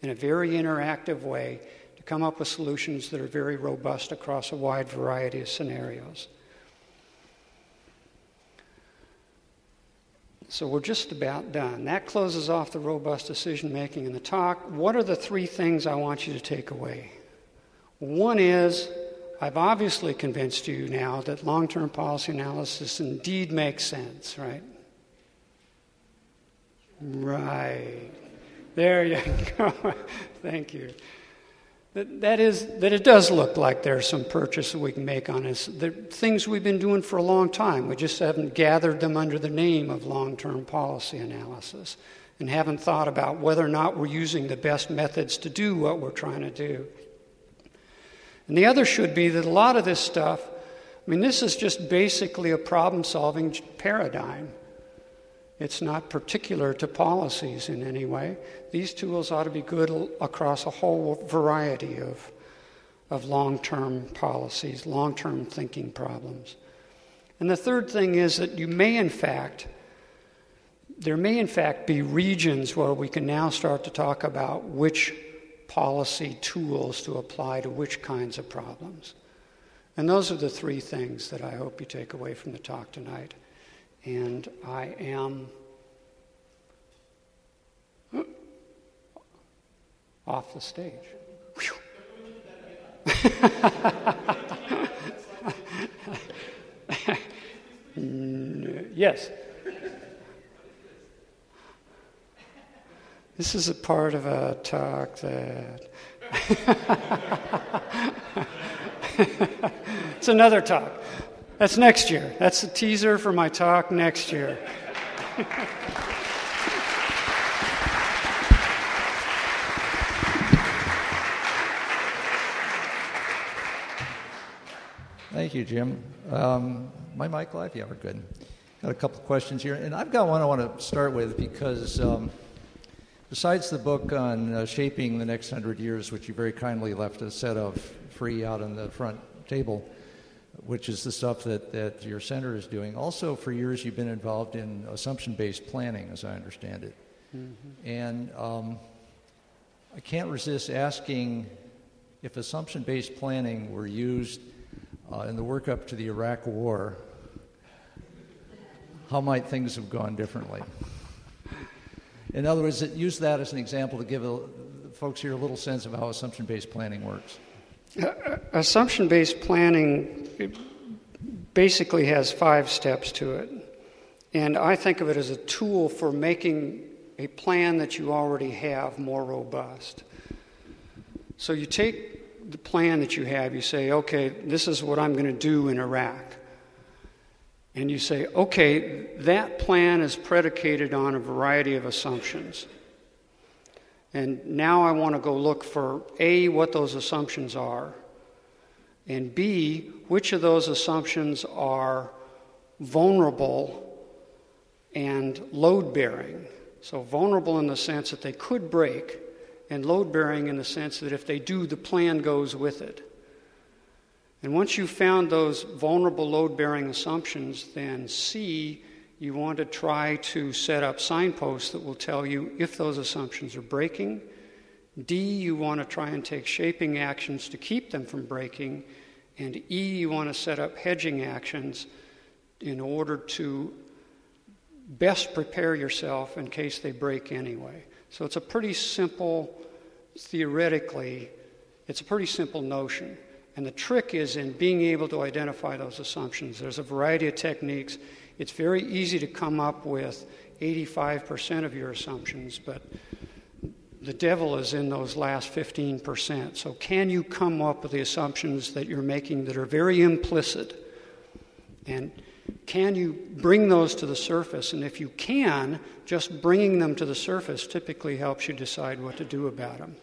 in a very interactive way to come up with solutions that are very robust across a wide variety of scenarios. So we're just about done. That closes off the robust decision making in the talk. What are the three things I want you to take away? One is I've obviously convinced you now that long term policy analysis indeed makes sense, right? Right. There you go. Thank you. That, that is that it does look like there's some purchase that we can make on this. The things we've been doing for a long time. We just haven't gathered them under the name of long-term policy analysis and haven't thought about whether or not we're using the best methods to do what we're trying to do. And the other should be that a lot of this stuff, I mean, this is just basically a problem solving paradigm. It's not particular to policies in any way. These tools ought to be good across a whole variety of, of long term policies, long term thinking problems. And the third thing is that you may, in fact, there may, in fact, be regions where we can now start to talk about which policy tools to apply to which kinds of problems. And those are the three things that I hope you take away from the talk tonight. And I am off the stage. yes. This is a part of a talk that. it's another talk. That's next year. That's a teaser for my talk next year. Thank you, Jim. Um, my mic live? Yeah, we're good. Got a couple questions here, and I've got one I want to start with because um, Besides the book on uh, shaping the next hundred years, which you very kindly left a set of free out on the front table, which is the stuff that, that your center is doing, also for years you've been involved in assumption based planning, as I understand it. Mm-hmm. And um, I can't resist asking if assumption based planning were used uh, in the workup to the Iraq War, how might things have gone differently? In other words, use that as an example to give a, folks here a little sense of how assumption based planning works. Uh, uh assumption based planning basically has five steps to it. And I think of it as a tool for making a plan that you already have more robust. So you take the plan that you have, you say, okay, this is what I'm going to do in Iraq and you say, okay, that plan is predicated on a variety of assumptions. And now I want to go look for A, what those assumptions are, and B, which of those assumptions are vulnerable and load bearing. So, vulnerable in the sense that they could break, and load bearing in the sense that if they do, the plan goes with it. And once you've found those vulnerable load bearing assumptions, then C, you want to try to set up signposts that will tell you if those assumptions are breaking. D, you want to try and take shaping actions to keep them from breaking. And E, you want to set up hedging actions in order to best prepare yourself in case they break anyway. So it's a pretty simple, theoretically, it's a pretty simple notion. And the trick is in being able to identify those assumptions. There's a variety of techniques. It's very easy to come up with 85% of your assumptions, but the devil is in those last 15%. So, can you come up with the assumptions that you're making that are very implicit? And can you bring those to the surface? And if you can, just bringing them to the surface typically helps you decide what to do about them.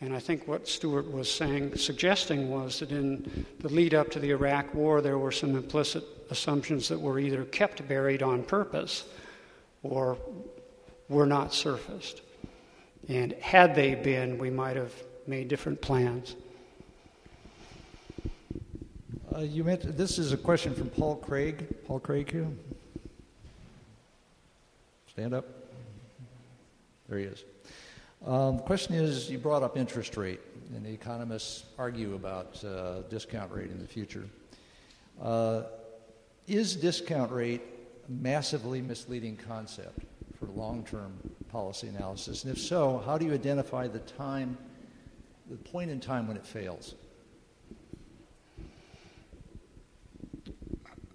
And I think what Stewart was saying, suggesting was that in the lead up to the Iraq War, there were some implicit assumptions that were either kept buried on purpose or were not surfaced. And had they been, we might have made different plans. Uh, you meant this is a question from Paul Craig. Paul Craig here. Stand up. There he is. Um, the question is you brought up interest rate, and the economists argue about uh, discount rate in the future. Uh, is discount rate a massively misleading concept for long term policy analysis? And if so, how do you identify the time, the point in time when it fails?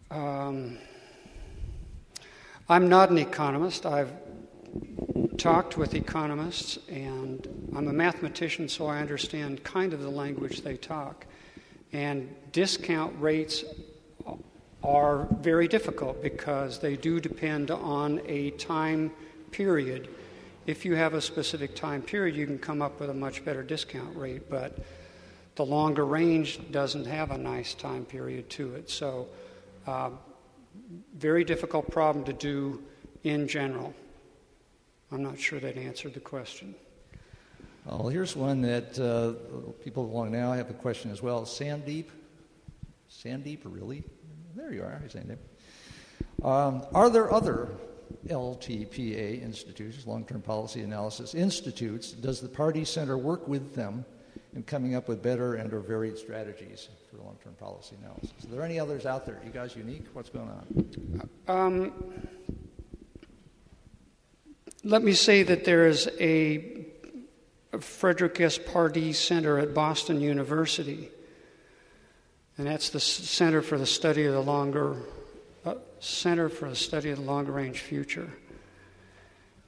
Um, I'm not an economist. I've talked with economists, and I'm a mathematician, so I understand kind of the language they talk. And discount rates are very difficult because they do depend on a time period. If you have a specific time period, you can come up with a much better discount rate, but the longer range doesn't have a nice time period to it. So, uh, very difficult problem to do in general. I'm not sure that answered the question. Well, here's one that uh, people along now have a question as well. Sandeep? Sandeep, really? There you are. Sandeep. Um, are there other LTPA institutes, long term policy analysis institutes, does the Pardee Center work with them in coming up with better and or varied strategies for long term policy analysis? Are there any others out there? You guys unique? What's going on? Um, let me say that there is a Frederick S. Pardee Center at Boston University, and that's the Center for the Study of the Longer uh, Center for the Study of the Longer Range Future.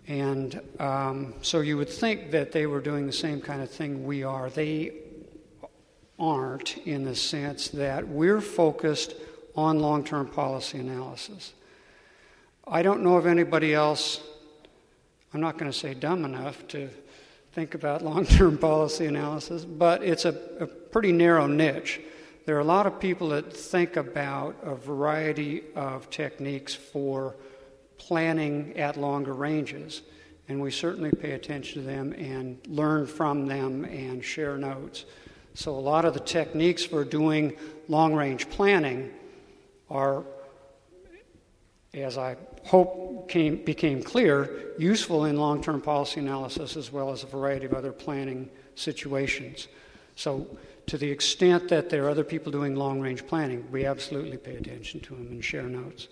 And um, so you would think that they were doing the same kind of thing we are. They aren't in the sense that we're focused on long term policy analysis. I don't know of anybody else, I'm not going to say dumb enough to think about long term policy analysis, but it's a, a pretty narrow niche. There are a lot of people that think about a variety of techniques for planning at longer ranges, and we certainly pay attention to them and learn from them and share notes. So, a lot of the techniques for doing long range planning are, as I hope came, became clear, useful in long term policy analysis as well as a variety of other planning situations. So, to the extent that there are other people doing long range planning, we absolutely pay attention to them and share notes.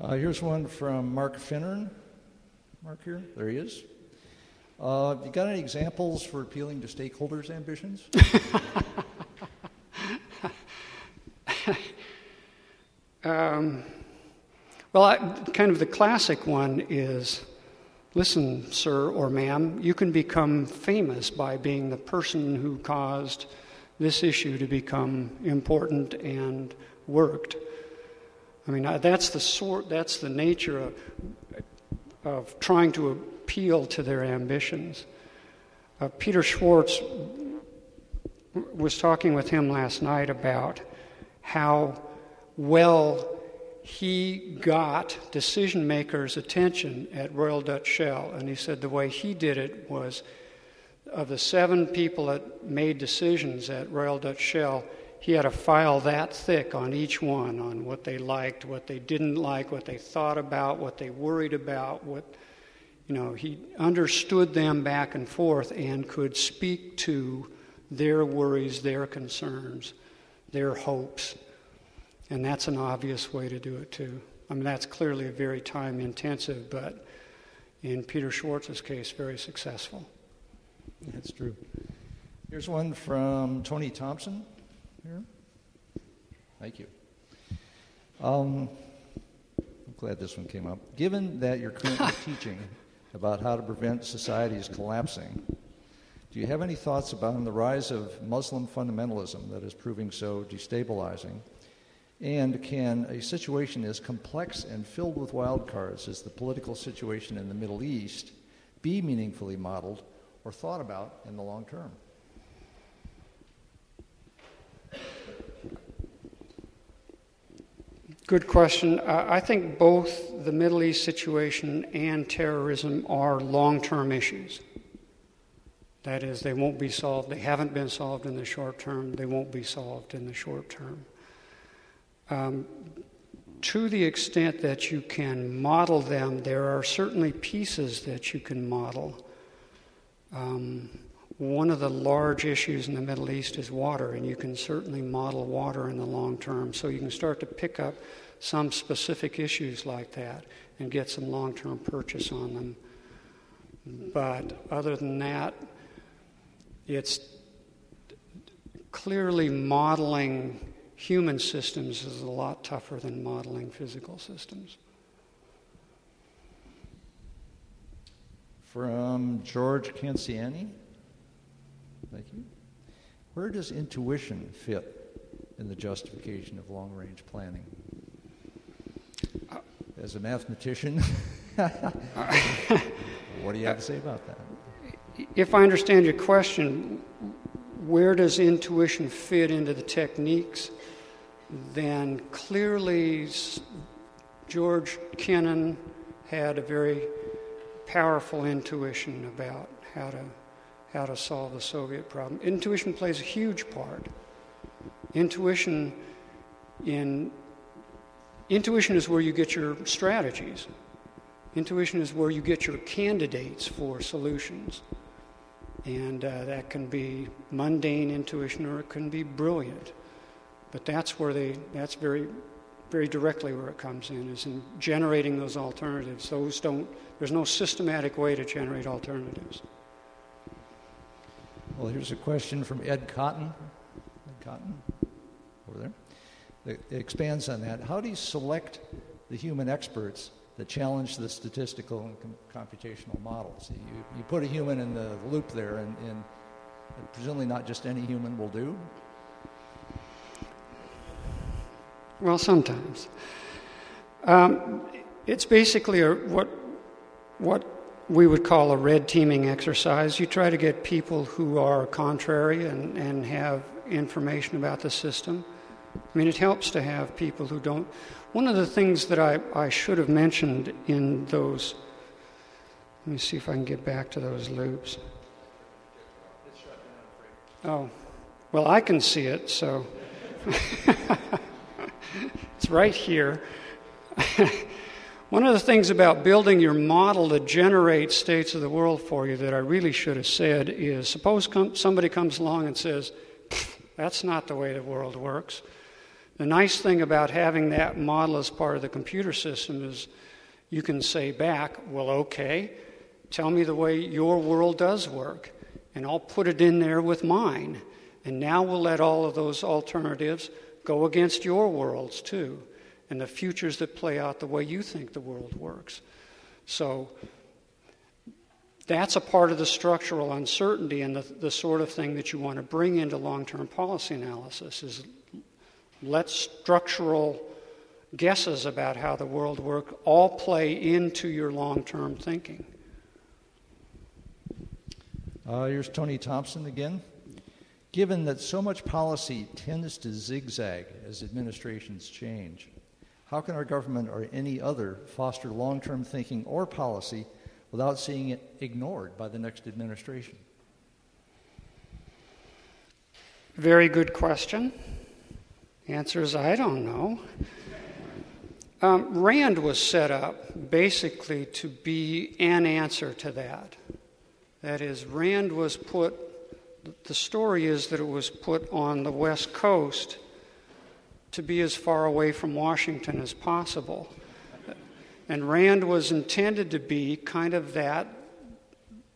Uh, here's one from Mark Finnern. Mark here? There he is. Uh, you got any examples for appealing to stakeholders' ambitions? um, well, I, kind of the classic one is Listen, sir or ma'am, you can become famous by being the person who caused this issue to become important and worked. I mean, that's the sort, that's the nature of, of trying to appeal to their ambitions. Uh, Peter Schwartz was talking with him last night about how well he got decision makers' attention at Royal Dutch Shell. And he said the way he did it was of the seven people that made decisions at Royal Dutch Shell, he had a file that thick on each one on what they liked, what they didn't like, what they thought about, what they worried about, what you know, he understood them back and forth and could speak to their worries, their concerns, their hopes. And that's an obvious way to do it, too. I mean, that's clearly a very time intensive, but in Peter Schwartz's case, very successful. That's true. Here's one from Tony Thompson. Here. Thank you. Um, I'm glad this one came up. Given that you're currently teaching about how to prevent societies collapsing, do you have any thoughts about the rise of Muslim fundamentalism that is proving so destabilizing and can a situation as complex and filled with wild cards as the political situation in the Middle East be meaningfully modeled or thought about in the long term? Good question. Uh, I think both the Middle East situation and terrorism are long term issues. That is, they won't be solved. They haven't been solved in the short term. They won't be solved in the short term. Um, to the extent that you can model them, there are certainly pieces that you can model. Um, one of the large issues in the Middle East is water, and you can certainly model water in the long term. So you can start to pick up some specific issues like that and get some long term purchase on them. But other than that, it's clearly modeling human systems is a lot tougher than modeling physical systems. From George Canciani. Thank you. Where does intuition fit in the justification of long range planning? Uh, As a mathematician, what do you have to say about that? If I understand your question, where does intuition fit into the techniques? Then clearly George Kennan had a very powerful intuition about how to how to solve the Soviet problem. Intuition plays a huge part. Intuition in intuition is where you get your strategies. Intuition is where you get your candidates for solutions. And uh, that can be mundane intuition or it can be brilliant. But that's where they, that's very, very directly where it comes in, is in generating those alternatives. Those don't, there's no systematic way to generate alternatives. Well, here's a question from Ed Cotton. Ed Cotton, over there. It expands on that. How do you select the human experts that challenge the statistical and com- computational models? You, you put a human in the loop there, and, and presumably not just any human will do. Well, sometimes. Um, it's basically a, what, what we would call a red teaming exercise. You try to get people who are contrary and, and have information about the system. I mean, it helps to have people who don't. One of the things that I, I should have mentioned in those, let me see if I can get back to those loops. Oh, well, I can see it, so. it's right here. One of the things about building your model to generate states of the world for you that I really should have said is suppose com- somebody comes along and says, that's not the way the world works. The nice thing about having that model as part of the computer system is you can say back, well, okay, tell me the way your world does work, and I'll put it in there with mine. And now we'll let all of those alternatives go against your worlds too, and the futures that play out the way you think the world works. So that's a part of the structural uncertainty and the, the sort of thing that you want to bring into long-term policy analysis is let structural guesses about how the world works all play into your long term thinking. Uh, here's Tony Thompson again. Given that so much policy tends to zigzag as administrations change, how can our government or any other foster long term thinking or policy without seeing it ignored by the next administration? Very good question. Answer is I don't know. Um, RAND was set up basically to be an answer to that. That is, RAND was put, the story is that it was put on the West Coast to be as far away from Washington as possible. And RAND was intended to be kind of that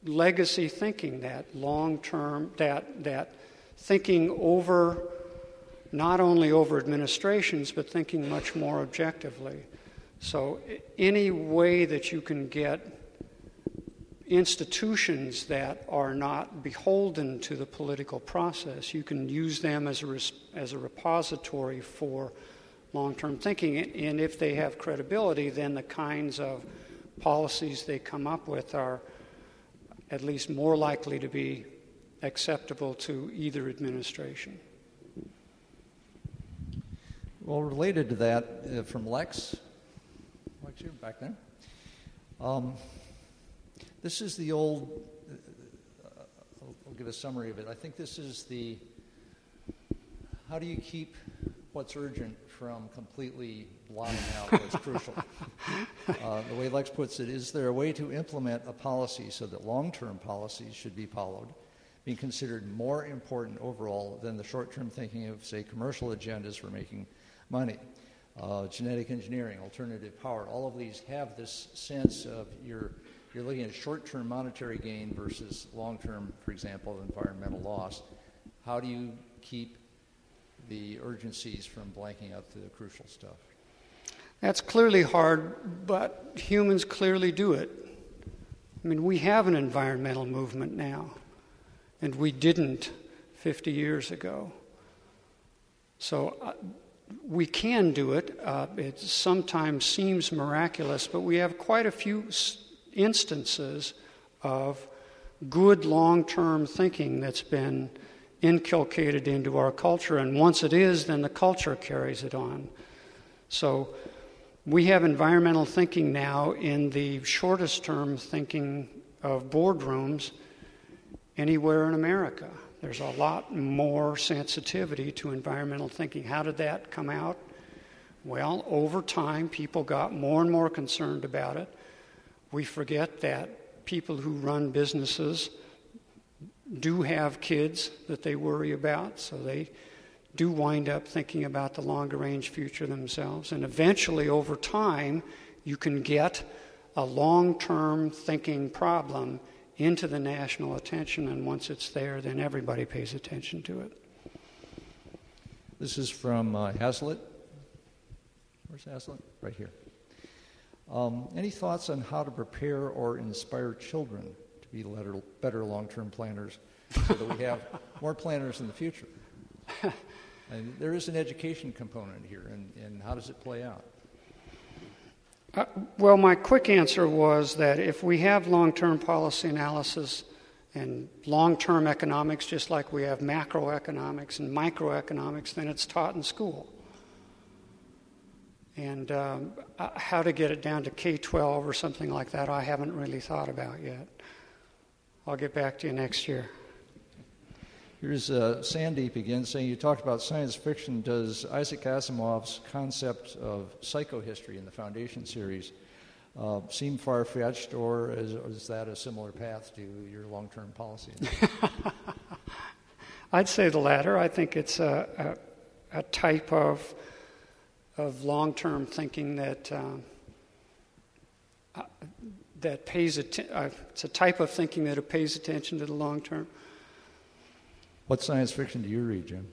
legacy thinking, that long term, that, that thinking over not only over administrations, but thinking much more objectively. So, any way that you can get institutions that are not beholden to the political process, you can use them as a, as a repository for long term thinking. And if they have credibility, then the kinds of policies they come up with are at least more likely to be acceptable to either administration. Well, related to that, uh, from Lex, Lex, you're back there. Um, this is the old. Uh, I'll, I'll give a summary of it. I think this is the. How do you keep what's urgent from completely blotting out what's crucial? Uh, the way Lex puts it, is there a way to implement a policy so that long term policies should be followed, being considered more important overall than the short term thinking of, say, commercial agendas for making money. Uh, genetic engineering, alternative power, all of these have this sense of you're, you're looking at short term monetary gain versus long term, for example, environmental loss. How do you keep the urgencies from blanking out the crucial stuff? That's clearly hard, but humans clearly do it. I mean, we have an environmental movement now, and we didn't 50 years ago. So, uh, we can do it. Uh, it sometimes seems miraculous, but we have quite a few instances of good long term thinking that's been inculcated into our culture. And once it is, then the culture carries it on. So we have environmental thinking now in the shortest term thinking of boardrooms anywhere in America. There's a lot more sensitivity to environmental thinking. How did that come out? Well, over time, people got more and more concerned about it. We forget that people who run businesses do have kids that they worry about, so they do wind up thinking about the longer range future themselves. And eventually, over time, you can get a long term thinking problem into the national attention, and once it's there, then everybody pays attention to it. This is from uh, Hazlitt. Where's Hazlitt? Right here. Um, any thoughts on how to prepare or inspire children to be better, better long term planners so that we have more planners in the future? and there is an education component here, and, and how does it play out? Uh, well, my quick answer was that if we have long term policy analysis and long term economics, just like we have macroeconomics and microeconomics, then it's taught in school. And um, uh, how to get it down to K 12 or something like that, I haven't really thought about yet. I'll get back to you next year. Here's uh, Sandeep again saying, You talked about science fiction. Does Isaac Asimov's concept of psychohistory in the Foundation series uh, seem far fetched, or is, is, that a similar path to your long term policy? I'd say the latter. I think it's a, a, a type of, of long term thinking that. Um, uh, that pays atten- uh, it's a type of thinking that it pays attention to the long term. What science fiction do you read, Jim?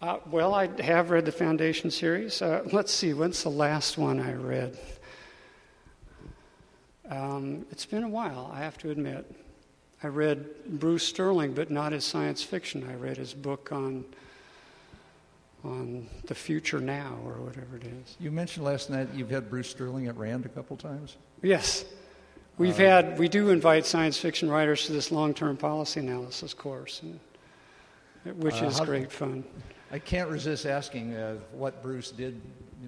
Uh, well, I have read the Foundation series. Uh, let's see, when's the last one I read? Um, it's been a while, I have to admit. I read Bruce Sterling, but not his science fiction. I read his book on on the future now, or whatever it is. You mentioned last night you've had Bruce Sterling at Rand a couple times. Yes, we've uh, had. We do invite science fiction writers to this long-term policy analysis course. And, which uh, is great fun. I can't resist asking uh, what Bruce did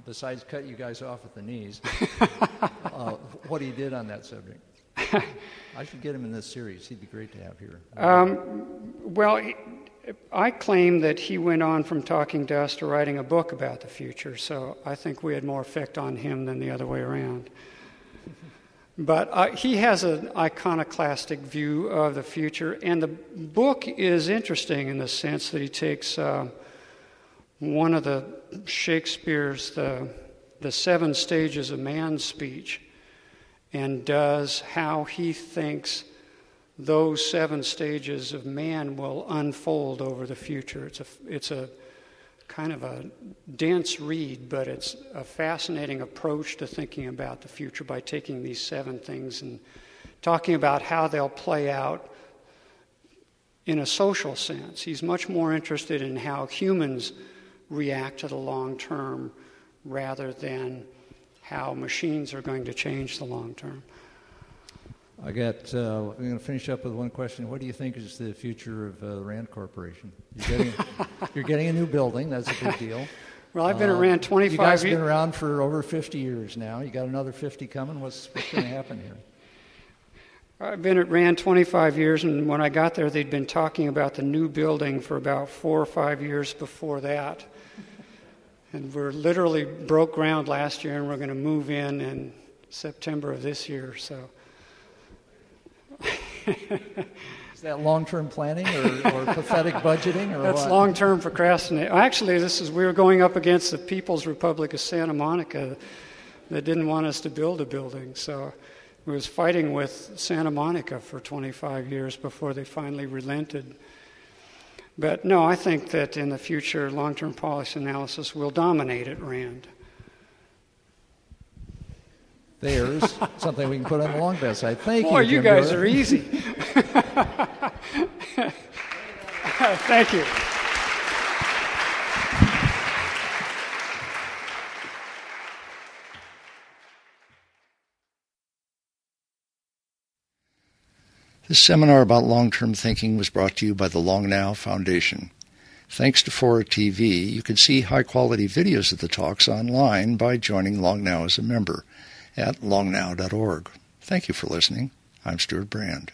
besides cut you guys off at the knees. uh, what he did on that subject. I should get him in this series. He'd be great to have here. Um, well, I claim that he went on from talking to us to writing a book about the future, so I think we had more effect on him than the other way around. But uh, he has an iconoclastic view of the future, and the book is interesting in the sense that he takes uh, one of the Shakespeare's the the seven stages of man's speech, and does how he thinks those seven stages of man will unfold over the future. It's a it's a kind of a dense read, but it's a fascinating approach to thinking about the future by taking these seven things and talking about how they'll play out in a social sense. He's much more interested in how humans react to the long term rather than how machines are going to change the long term. I got. Uh, I'm going to finish up with one question. What do you think is the future of uh, the Rand Corporation? You're getting, you're getting a new building. That's a big deal. well, I've been uh, around 25 You guys have been around for over 50 years now. You got another 50 coming. What's, what's going to happen here? I've been at RAND 25 years, and when I got there, they'd been talking about the new building for about four or five years before that. And we're literally broke ground last year, and we're going to move in in September of this year. So Is that long-term planning or, or pathetic budgeting or That's what? long-term procrastination. Actually, this is we were going up against the People's Republic of Santa Monica that didn't want us to build a building. So we was fighting with Santa Monica for 25 years before they finally relented. But no, I think that in the future, long-term policy analysis will dominate at RAND. There's something we can put on the Long Bets site. Thank Boy, you. you guys are easy. Thank you. This seminar about long term thinking was brought to you by the Long Now Foundation. Thanks to Fora TV, you can see high quality videos of the talks online by joining Long Now as a member at longnow.org. Thank you for listening. I'm Stewart Brand.